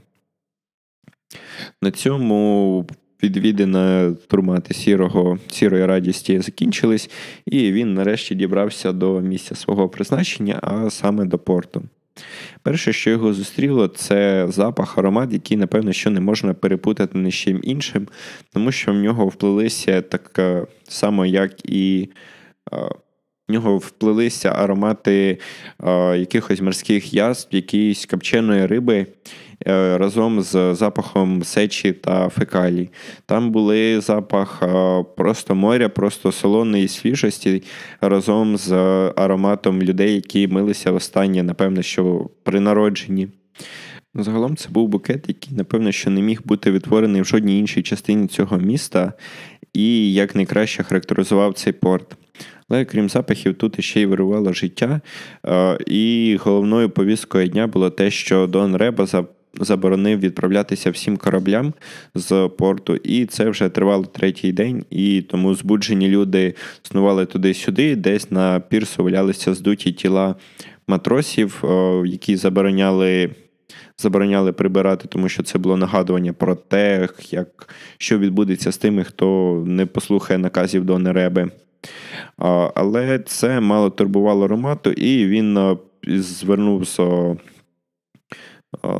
Speaker 1: На цьому відвідина турмати сірого, сірої радісті закінчились, і він нарешті дібрався до місця свого призначення, а саме до порту. Перше, що його зустріло, це запах аромат, який, напевно, що не можна перепутати ні з чим іншим, тому що в нього вплилися так само, як і в нього вплилися аромати е, якихось морських язв, якоїсь копченої риби. е, разом з запахом сечі та фекалій. Там були запах е, просто моря, просто солоної свіжості разом з ароматом людей, які милися останнє, напевно, що при народженні. Загалом це був букет, який, напевно, що не міг бути відтворений в жодній іншій частині цього міста, і як найкраще характеризував цей порт. Але крім запахів, тут ще й вирувало життя. Е, і головною повісткою дня було те, що Дон Реба заборонив відправлятися всім кораблям з порту, і це вже тривало третій день, і тому збуджені люди снували туди-сюди, десь на пірсу валялися здуті тіла матросів, які забороняли. Забороняли прибирати, тому що це було нагадування про те, як що відбудеться з тими, хто не послухає наказів Дона Реби. Але це мало турбувало Ромату, і він звернувся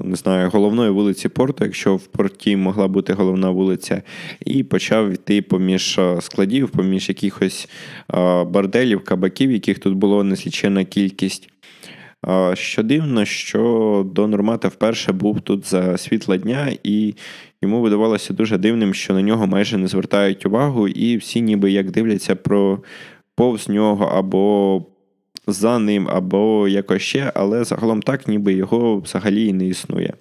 Speaker 1: не знаю, головної вулиці порту, якщо в порті могла бути головна вулиця, і почав йти поміж складів, поміж якихось борделів, кабаків, яких тут було неслічена кількість. Що дивно, що Дон Ромата вперше був тут за світла дня, і йому видавалося дуже дивним, що на нього майже не звертають увагу, і всі ніби як дивляться про повз нього або за ним, або якось ще, але загалом так, ніби його взагалі і не існує.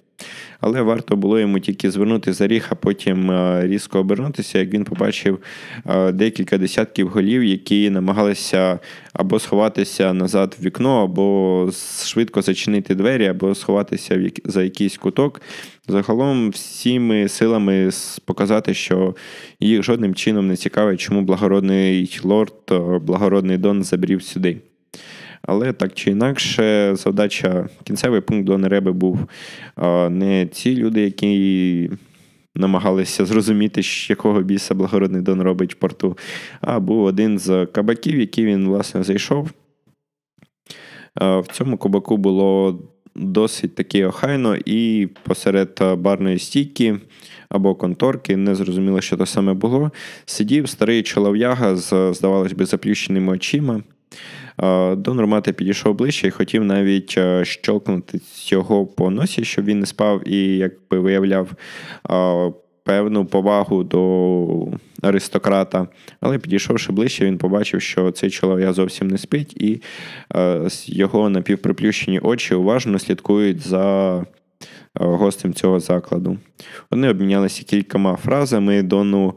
Speaker 1: Але варто було йому тільки звернути за ріг, а потім е, різко обернутися, як він побачив е, декілька десятків голів, які намагалися або сховатися назад в вікно, або швидко зачинити двері, або сховатися за якийсь куток. Загалом всіми силами показати, що їх жодним чином не цікавить, чому благородний лорд, е, благородний Дон забрів сюди. Але так чи інакше, задача, кінцевий пункт до Нереби був не ці люди, які намагалися зрозуміти, якого біса благородний Дон робить в порту, а був один з кабаків, який він, власне, зайшов. В цьому кабаку було досить таки охайно, і посеред барної стійки або конторки, не зрозуміло, що це саме було. Сидів старий чолов'яга з, здавалось би, заплющеними очима. До Нормата підійшов ближче і хотів навіть е, щолкнути цього по носі, щоб він не спав, і якби виявляв певну повагу до аристократа. Але підійшовши ближче, він побачив, що цей чоловік зовсім не спить, і е, його напівприплющені очі уважно слідкують за. Е, гостем цього закладу. Вони обмінялися кількома фразами. Дону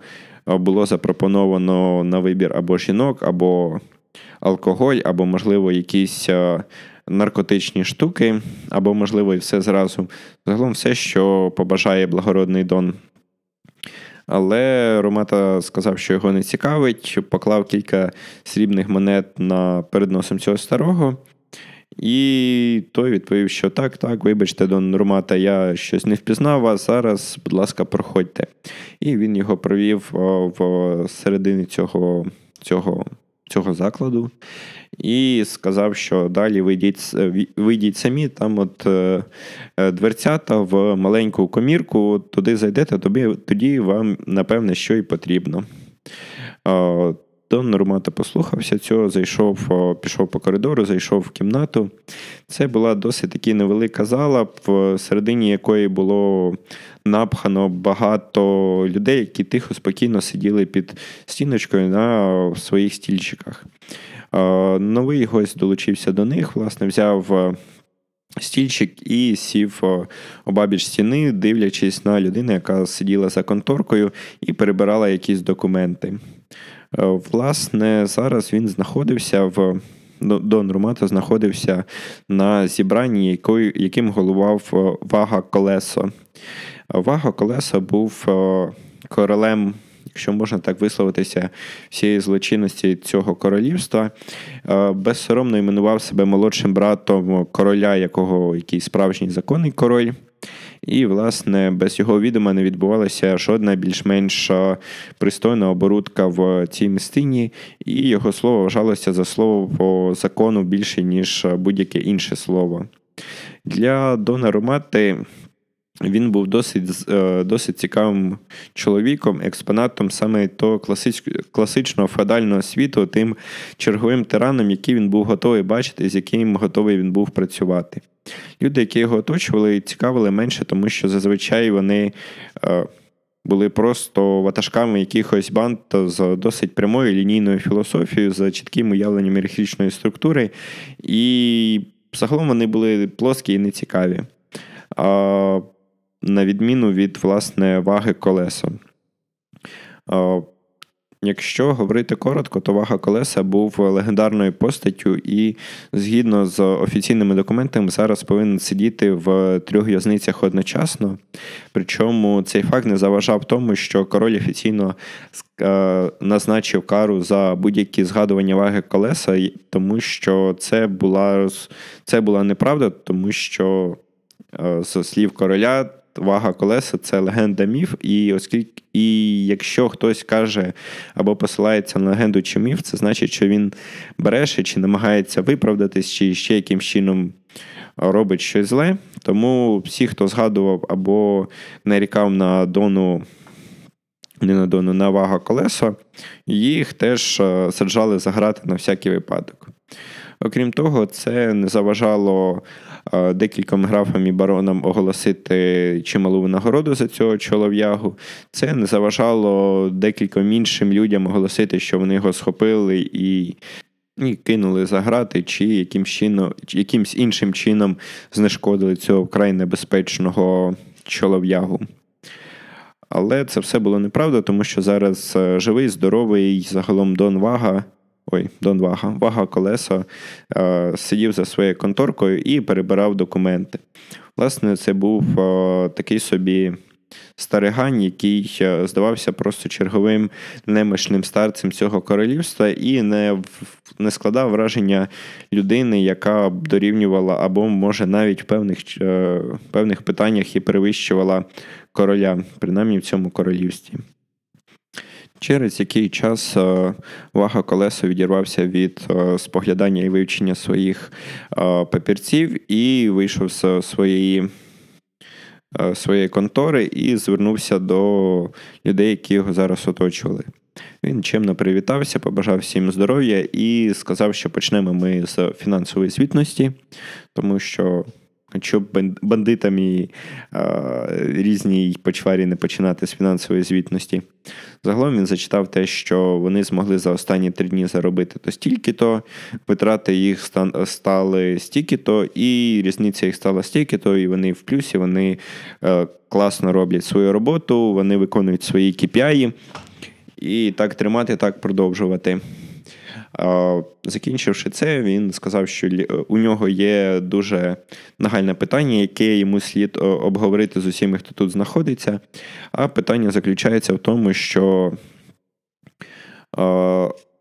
Speaker 1: було запропоновано на вибір або жінок, або алкоголь, або, можливо, якісь е, наркотичні штуки, або, можливо, і все зразу. Загалом все, що побажає благородний Дон. Але Ромата сказав, що його не цікавить, поклав кілька срібних монет на перед носом цього старого. І той відповів, що так, так, вибачте, Дон Ромата, я щось не впізнав вас. Зараз, будь ласка, проходьте. І він його провів в середині цього цього цього закладу і сказав, що далі вийдіть вийдіть самі, там от е, е, дверцята в маленьку комірку, туди зайдете, тобі, тоді вам, напевне, що і потрібно. Дон Нормата послухався цього, зайшов, пішов по коридору, зайшов в кімнату. Це була досить таки невелика зала, в середині якої було напхано багато людей, які тихо, спокійно сиділи під стіночкою на своїх стільчиках. Новий гость долучився до них, власне, взяв. Стільчик і сів обабіч стіни, дивлячись на людину, яка сиділа за конторкою і перебирала якісь документи. Власне, зараз він знаходився в Дон Румато знаходився на зібранні, яким головував Вага Колесо. Вага Колеса був е, королем, якщо можна так висловитися, всієї злочинності цього королівства. Е, безсоромно іменував себе молодшим братом короля, якого який справжній законний король. І, власне, без його відома не відбувалася жодна більш-менш е, пристойна оборудка в цій містині, і його слово вважалося за слово по закону більше, ніж будь-яке інше слово. Для Дона Ромати він був досить е, досить цікавим чоловіком, експонатом саме того класичного феодального світу, тим черговим тираном, який він був готовий бачити, з яким готовий він був працювати. Люди, які його оточували, цікавили менше, тому що зазвичай вони е, були просто ватажками якихось банд з досить прямою лінійною філософією, з чітким уявленням ієрархічної структури, і загалом вони були плоскі і нецікаві на відміну від власне ваги колеса. Якщо говорити коротко, то вага колеса був легендарною постаттю, і згідно з офіційними документами, зараз повинен сидіти в трьох в'язницях одночасно. Причому цей факт не заважав тому, що король офіційно назначив кару за будь-які згадування ваги колеса, тому що це була це була неправда, тому що, з слів короля, вага колеса це легенда міф, і оскільки і якщо хтось каже або посилається на легенду чи міф, це значить, що він бреше чи намагається виправдатись, чи ще якимсь чином робить щось зле. Тому всі, хто згадував або нарікав на дону. Не на дону на вага колеса, їх теж е, саджали заграти на всякий випадок. Окрім того, це не заважало декільком графам і баронам оголосити чималу винагороду за цього чолов'ягу. Це не заважало декільком іншим людям оголосити, що вони його схопили і. І кинули за грати, чи якимсь чином, якимсь іншим чином знешкодили цього вкрай небезпечного чолов'ягу. Але це все було неправда, тому що зараз е, живий, здоровий, загалом Дон Вага ой, Дон Вага, Вага Колесо е, сидів за своєю конторкою і перебирав документи. Власне, це був е, такий собі старигань, який е, здавався просто черговим немишним старцем цього королівства, і не не складав враження людини, яка б дорівнювала або, може, навіть в певних, певних питаннях і перевищувала короля, принаймні в цьому королівстві. Через який час е, вага колесо відірвався від е, споглядання і вивчення своїх е, папірців і вийшов з своєї своєї контори і звернувся до людей, які його зараз оточували. Він чимно привітався, побажав всім здоров'я і сказав, що почнемо ми з фінансової звітності, тому що щоб бандитам і різній почварі не починати з фінансової звітності. Загалом він зачитав те, що вони змогли за останні три дні заробити то стільки-то, витрати їх стали стільки-то, і різниця їх стала стільки-то, і вони в плюсі, вони е, класно роблять свою роботу, вони виконують свої KPI, і так тримати, так продовжувати. Закінчивши це, він сказав, що у нього є дуже нагальне питання, яке йому слід обговорити з усіми, хто тут знаходиться. А питання заключається в тому, що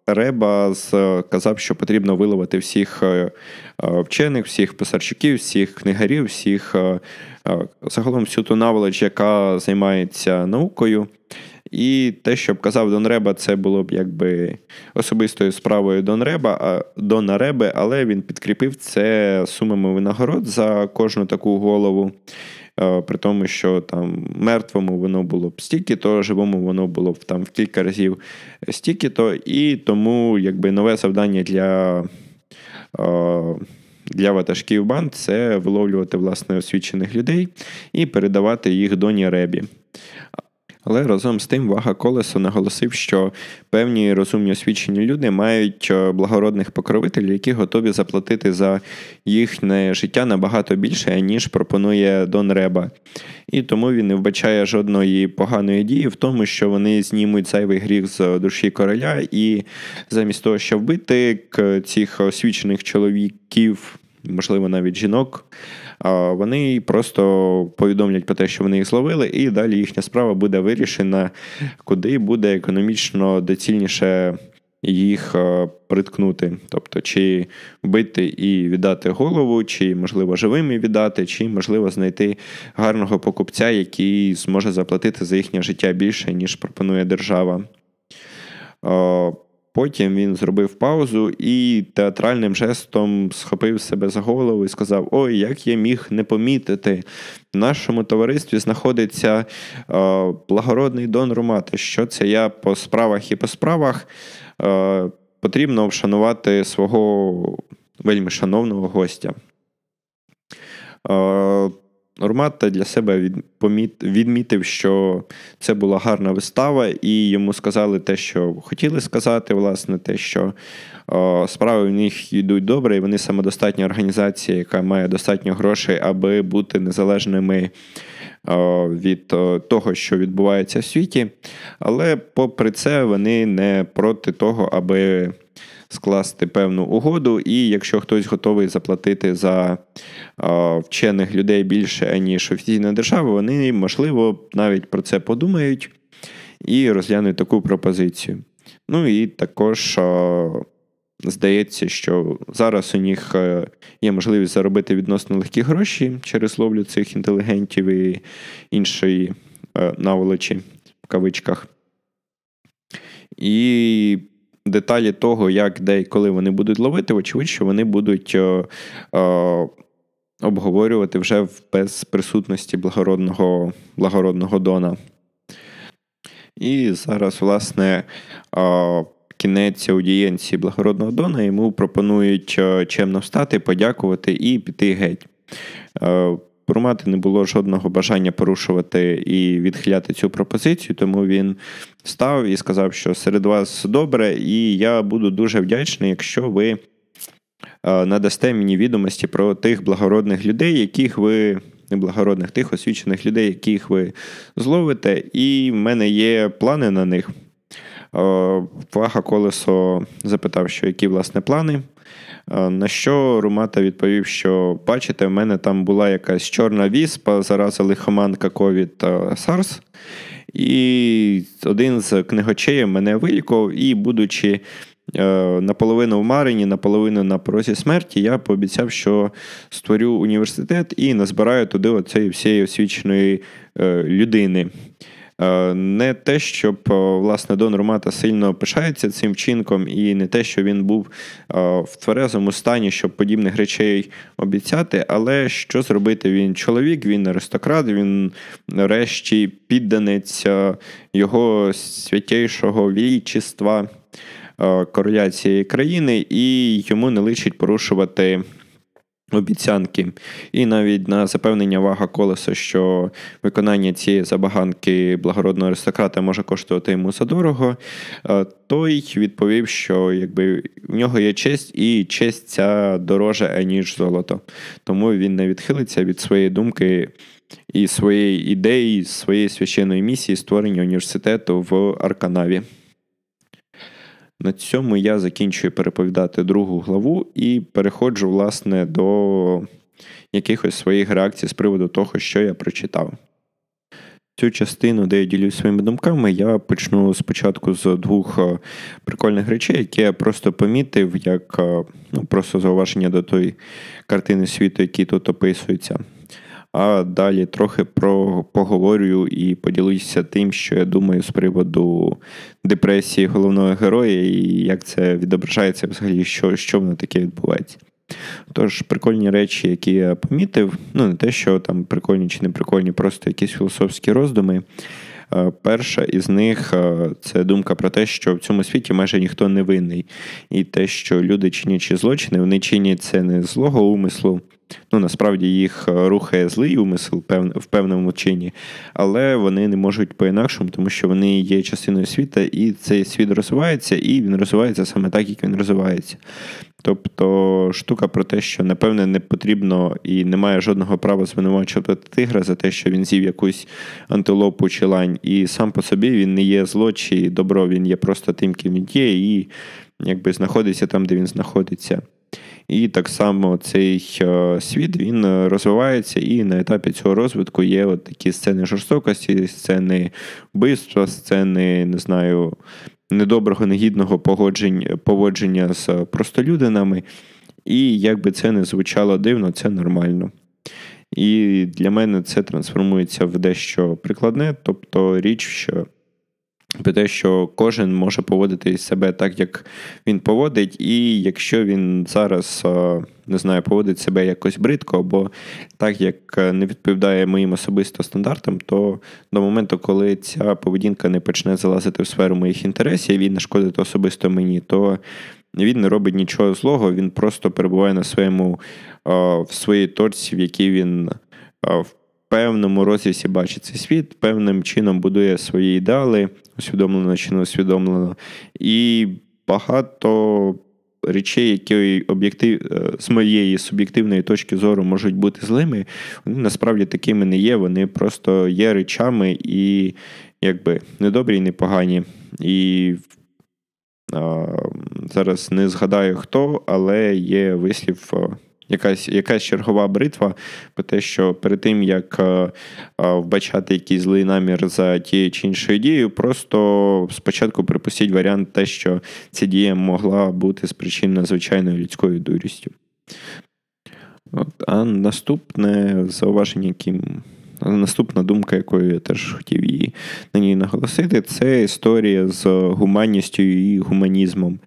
Speaker 1: Реба сказав, що потрібно виловити всіх вчених, всіх писарчуків, всіх книгарів, всіх загалом всю ту наволоч, яка займається наукою. І те, що б казав Дон Реба, це було б якби особистою справою Дон Реба, Дона Реби, але він підкріпив це сумами винагород за кожну таку голову. Е, при тому, що там мертвому воно було б стільки, то живому воно було б там в кілька разів стільки, то і тому якби нове завдання для е, для ватажків банд це виловлювати власне освічених людей і передавати їх доні Ребі. Але разом з тим вага колеса наголосив, що певні розумні освічені люди мають е, благородних покровителів, які готові заплатити за їхнє життя набагато більше, ніж пропонує Дон Реба. І тому він не вбачає жодної поганої дії в тому, що вони знімуть зайвий гріх з душі короля, і замість того, щоб вбити цих освічених чоловіків, можливо, навіть жінок вони просто повідомлять про те, що вони їх зловили, і далі їхня справа буде вирішена, куди буде економічно доцільніше. Їх приткнути, тобто, чи вбити і віддати голову, чи, можливо, живими віддати, чи, можливо, знайти гарного покупця, який зможе заплатити за їхнє життя більше, ніж пропонує держава. Потім він зробив паузу і театральним жестом схопив себе за голову і сказав: Ой, як я міг не помітити. В нашому товаристві знаходиться е, благородний Дон Румати. Що це я по справах і по справах е, потрібно вшанувати свого вельми шановного гостя. Е, Норматта для себе відмітив, що це була гарна вистава, і йому сказали те, що хотіли сказати, власне, те, що о, справи в них йдуть добре, і вони самодостатня організація, яка має достатньо грошей, аби бути незалежними о, від о, того, що відбувається в світі. Але, попри це, вони не проти того, аби скласти певну угоду, і якщо хтось готовий заплатити за вчених людей більше, ніж офіційна держава, вони, можливо, навіть про це подумають і розглянуть таку пропозицію. Ну і також здається, що зараз у них е, є можливість заробити відносно легкі гроші через ловлю цих інтелігентів і іншої е, наволочі в кавичках. І деталі того, як, де і коли вони будуть ловити, вочевидь, що вони будуть е, е, обговорювати вже без присутності благородного, благородного Дона. І зараз, власне, е, кінець аудієнції благородного Дона йому пропонують чемно встати, подякувати і піти геть. Е, Бурмати не було жодного бажання порушувати і відхиляти цю пропозицію, тому він став і сказав, що серед вас добре, і я буду дуже вдячний, якщо ви е, надасте мені відомості про тих благородних людей, яких ви. Неблагородних тих освічених людей, яких ви зловите, і в мене є плани на них. Вага колесо запитав, що які власне плани. На що Румата відповів, що бачите, в мене там була якась чорна віспа, зараза лихоманка ковід та Сарс. І один з книгочеїв мене вилікував, і, будучи е, наполовину в Марині, наполовину на порозі смерті, я пообіцяв, що створю університет і назбираю туди оцеї всієї освіченої е, людини. Е, не те, щоб е, власне Дон Ромата сильно пишається цим вчинком, і не те, що він був е, в тверезому стані, щоб подібних речей обіцяти, але що зробити? Він чоловік, він аристократ, він нарешті підданець його святейшого вічества короля цієї країни, і йому не личить порушувати. Обіцянки, і навіть на запевнення вага колеса, що виконання цієї забаганки благородного аристократа може коштувати йому задорого, е, той відповів, що якби в нього є честь, і честь ця дорожа, ніж золото. Тому він не відхилиться від своєї думки і своєї ідеї, своєї священної місії створення університету в Арканаві. На цьому я закінчую переповідати другу главу і переходжу, власне, до якихось своїх реакцій з приводу того, що я прочитав. Цю частину, де я ділюсь своїми думками, я почну спочатку з двох е, прикольних речей, які я просто помітив, як е, ну, просто зауваження до тої картини світу, які тут описуються а далі трохи про поговорю і поділюся тим, що я думаю з приводу депресії головного героя і як це відображається взагалі, що, що воно таке відбувається. Тож, прикольні речі, які я помітив, ну не те, що там прикольні чи не прикольні, просто якісь філософські роздуми. Е, перша із них е, це думка про те, що в цьому світі майже ніхто не винний. І те, що люди чинячи злочини, вони чинять це не злого умислу, Ну, насправді їх е, рухає злий умисел в певному чині, але вони не можуть по-інакшому, тому що вони є частиною світа, і цей світ розвивається, і він розвивається саме так, як він розвивається. Тобто штука про те, що напевне не потрібно і немає жодного права звинувачувати тигра за те, що він з'їв якусь антилопу чи лань, і сам по собі він не є зло чи добро, він є просто тим, ким він є, і якби знаходиться там, де він знаходиться. І так само цей е, світ він е, розвивається, і на етапі цього розвитку є от такі сцени жорстокості, сцени вбивства, сцени, не знаю, недоброго, негідного поводження з простолюдинами. І як би це не звучало дивно, це нормально. І для мене це трансформується в дещо прикладне, тобто річ, що про те, що кожен може поводити себе так, як він поводить, і якщо він зараз не знаю, поводить себе якось бридко, або так, як не відповідає моїм особисто стандартам, то до моменту, коли ця поведінка не почне залазити в сферу моїх інтересів і нашкодити особисто мені, то він не робить нічого злого, він просто перебуває на своєму в своїй точці, в якій він в певному розрізі бачить цей світ, певним чином будує свої ідеали, усвідомлено чи не усвідомлено. І багато речей, які об'єктив е, з моєї суб'єктивної точки зору можуть бути злими, вони насправді такими не є. Вони просто є речами і якби недобрі і непогані. І а, зараз не згадаю хто, але є вислів якась якась чергова бритва, про те, що перед тим, як е, вбачати якийсь злий намір за тією чи іншою дією, просто спочатку припустіть варіант те, що ця дія могла бути спричинена звичайною людською дурістю. От, А наступне зауваження, яким Наступна думка, якою я теж хотів її на ній наголосити, це історія з гуманністю і гуманізмом.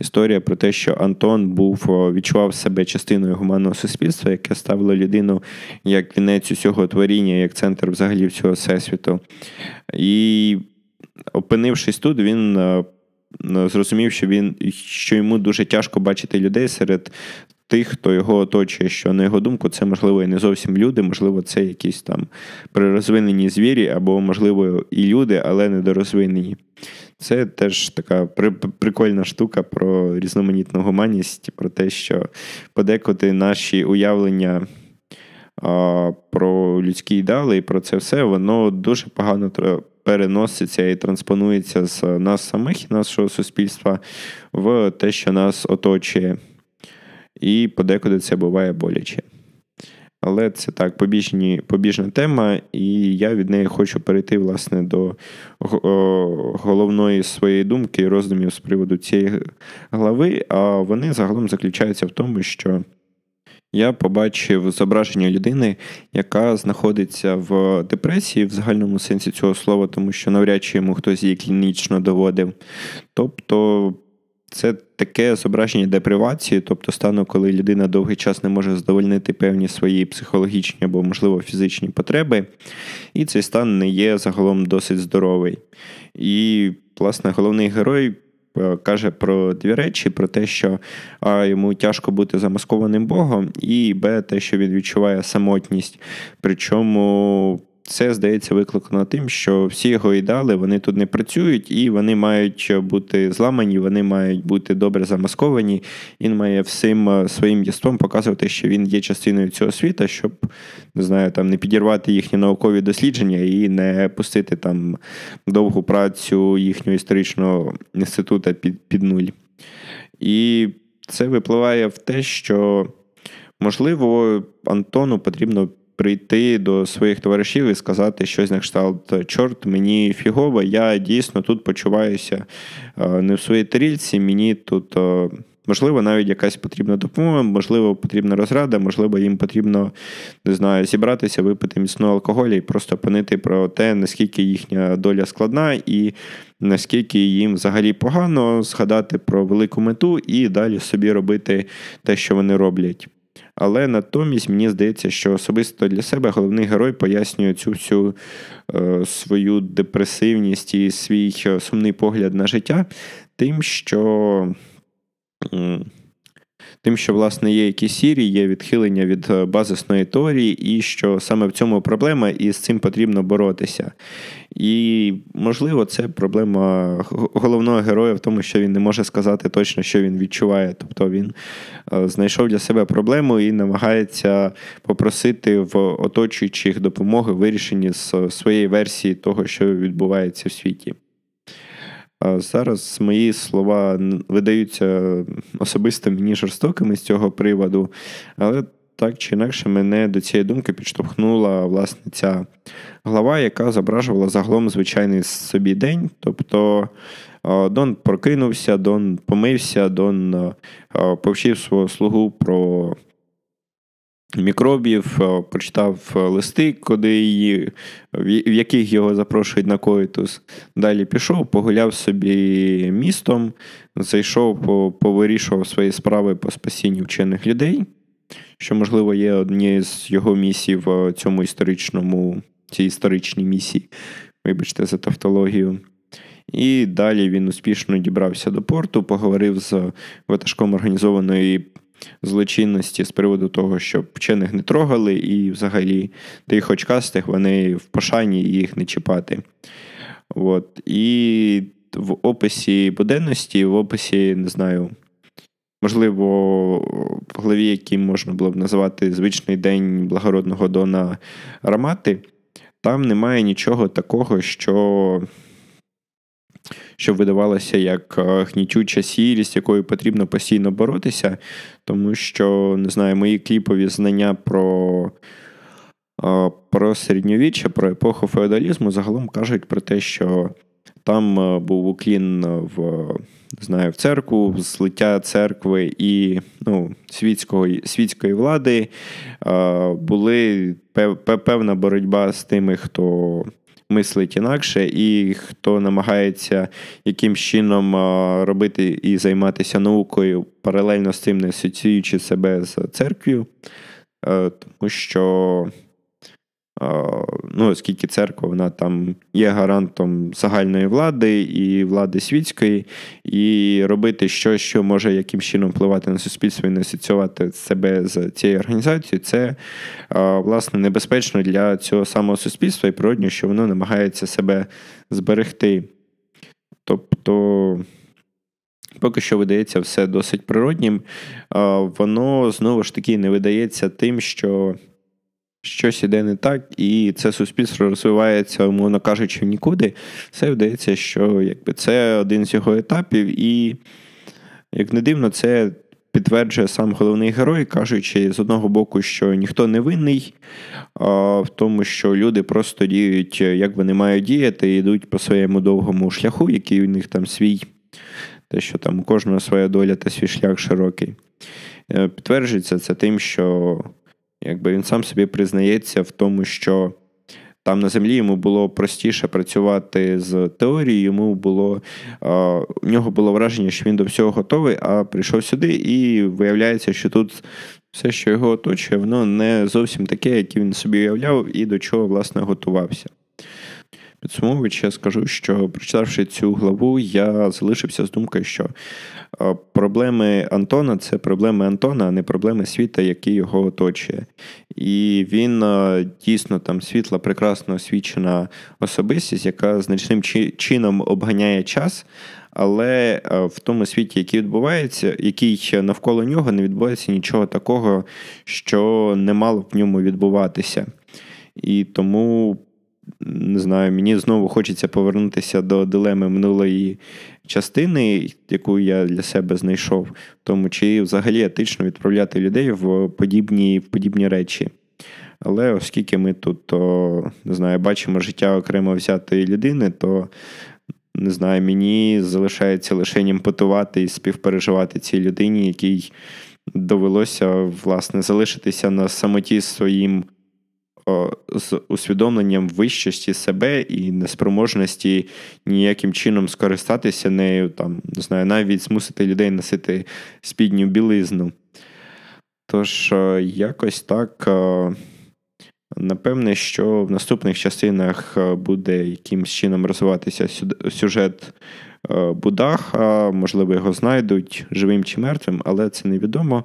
Speaker 1: Історія про те, що Антон був відчував себе частиною гуманного суспільства, яке ставило людину як вінець усього творіння, як центр взагалі всього всесвіту. І опинившись тут, він. Зрозумів, що він що йому дуже тяжко бачити людей серед тих, хто його оточує, що на його думку, це можливо і не зовсім люди, можливо, це якісь там перерозвинені звірі, або, можливо, і люди, але недорозвинені. Це теж така прикольна штука про різноманітну гуманність, про те, що подекуди наші уявлення про людські ідеали і про це все, воно дуже погано переноситься і транспонується з нас самих і нашого суспільства в те, що нас оточує і подекуди це буває боляче. Але це так, побіжні, побіжна тема, і я від неї хочу перейти, власне, до головної своєї думки і роздумів з приводу цієї глави. А вони загалом заключаються в тому, що я побачив зображення людини, яка знаходиться в депресії в загальному сенсі цього слова, тому що навряд чи йому хтось її клінічно доводив. Тобто. Це таке зображення депривації, тобто стану, коли людина довгий час не може задовольнити певні свої психологічні або, можливо, фізичні потреби, і цей стан не є загалом досить здоровий. І, власне, головний герой. Е, каже про дві речі: про те, що а, йому тяжко бути замаскованим Богом, і Б, те, що він відчуває самотність. Причому це здається викликано тим, що всі його ідеали вони тут не працюють, і вони мають бути зламані, вони мають бути добре замасковані. Він має всім е, своїм єством показувати, що він є частиною цього світу, щоб не знаю, там не підірвати їхні наукові дослідження і не пустити там довгу працю їхнього історичного інституту під, під нуль. І це випливає в те, що можливо Антону потрібно прийти до своїх товаришів і сказати щось на кшталт, чорт, мені фігово, я дійсно тут почуваюся е, не в своїй тарільці, мені тут. Е, можливо, навіть якась потрібна допомога, можливо, потрібна розрада, можливо, їм потрібно не знаю, зібратися, випити міцного алкоголю і просто панити про те, наскільки їхня доля складна, і наскільки їм взагалі погано згадати про велику мету і далі собі робити те, що вони роблять. Але натомість мені здається, що особисто для себе головний герой пояснює цю всю е, свою депресивність і свій е, сумний погляд на життя, тим, що. Тим, що, власне, є якісь сірі, є відхилення від е, базисної теорії, і що саме в цьому проблема, і з цим потрібно боротися. І, можливо, це проблема головного героя в тому, що він не може сказати точно, що він відчуває. Тобто він е, знайшов для себе проблему і намагається попросити в оточуючих допомоги вирішенні з своєї версії того, що відбувається в світі. Зараз мої слова видаються особисто мені жорстокими з цього приводу, але так чи інакше мене до цієї думки підштовхнула власне ця глава, яка зображувала загалом звичайний собі день. Тобто Дон прокинувся, Дон помився, Дон повчив свого слугу про мікробів, е, прочитав е, листи, куди її, в яких його запрошують на коїтус. Далі пішов, погуляв собі містом, зайшов, повирішував свої справи по спасінню вчених людей, що, можливо, є однією з його місій в цьому історичному, цій історичній місії. Вибачте, за тавтологію. І далі він успішно дібрався до порту, поговорив з ватажком організованої злочинності з приводу того, щоб вчених не трогали, і взагалі тих очкастих вони в пошані їх не чіпати. От. І в описі буденності, в описі, не знаю, можливо, в главі, який можна було б називати звичний день благородного Дона Рамати, там немає нічого такого, що щоб видавалося як гнітюча сірість, якою потрібно постійно боротися, тому що не знаю, мої кліпові знання про. Про середньовіччя, про епоху феодалізму загалом кажуть про те, що там був уклін в не знаю, в церкву, злиття церкви і ну, світської світської влади були певна боротьба з тими, хто мислить інакше, і хто намагається якимсь чином робити і займатися наукою паралельно з цим, не асоціюючи себе з церквою, тому що ну, оскільки церква вона там є гарантом загальної влади і влади світської, і робити щось, що може яким чином впливати на суспільство і не асоціювати себе з цією організацією, це власне небезпечно для цього самого суспільства і природньо, що воно намагається себе зберегти. Тобто. Поки що видається все досить природнім, воно знову ж таки не видається тим, що щось іде не так, і це суспільство розвивається, умовно кажучи, нікуди. Все вдається, що якби це один з його етапів, і, як не дивно, це підтверджує сам головний герой, кажучи з одного боку, що ніхто не винний, а в тому, що люди просто діють, як вони мають діяти, і йдуть по своєму довгому шляху, який у них там свій, те, що там у кожного своя доля та свій шлях широкий. Е, підтверджується це тим, що Якби він сам собі признається в тому, що там на землі йому було простіше працювати з теорією, йому було у нього було враження, що він до всього готовий, а прийшов сюди, і виявляється, що тут все, що його оточує, воно не зовсім таке, яке він собі уявляв, і до чого, власне, готувався. Підсумовуючи, я скажу, що прочитавши цю главу, я залишився з думкою, що проблеми Антона це проблеми Антона, а не проблеми світа, який його оточує. І він дійсно там світла, прекрасно освічена особистість, яка значним чином обганяє час. Але в тому світі, який відбувається, який навколо нього не відбувається нічого такого, що не мало б в ньому відбуватися. І тому не знаю, мені знову хочеться повернутися до дилеми минулої частини, яку я для себе знайшов, тому чи взагалі етично відправляти людей в подібні, в подібні речі. Але оскільки ми тут то, не знаю, бачимо життя окремо взятої людини, то не знаю, мені залишається лише імпотувати і співпереживати цій людині, якій довелося власне залишитися на самоті своїм з усвідомленням вищості себе і неспроможності ніяким чином скористатися нею, там, не знаю, навіть змусити людей носити спідню білизну. Тож, якось так. Напевне, що в наступних частинах буде якимось чином розвиватися сюжет Будаха, можливо, його знайдуть живим чи мертвим, але це невідомо.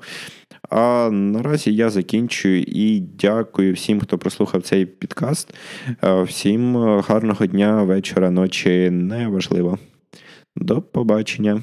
Speaker 1: А наразі я закінчую і дякую всім, хто прослухав цей підкаст. Е, всім гарного дня, вечора, ночі неважливо. До побачення.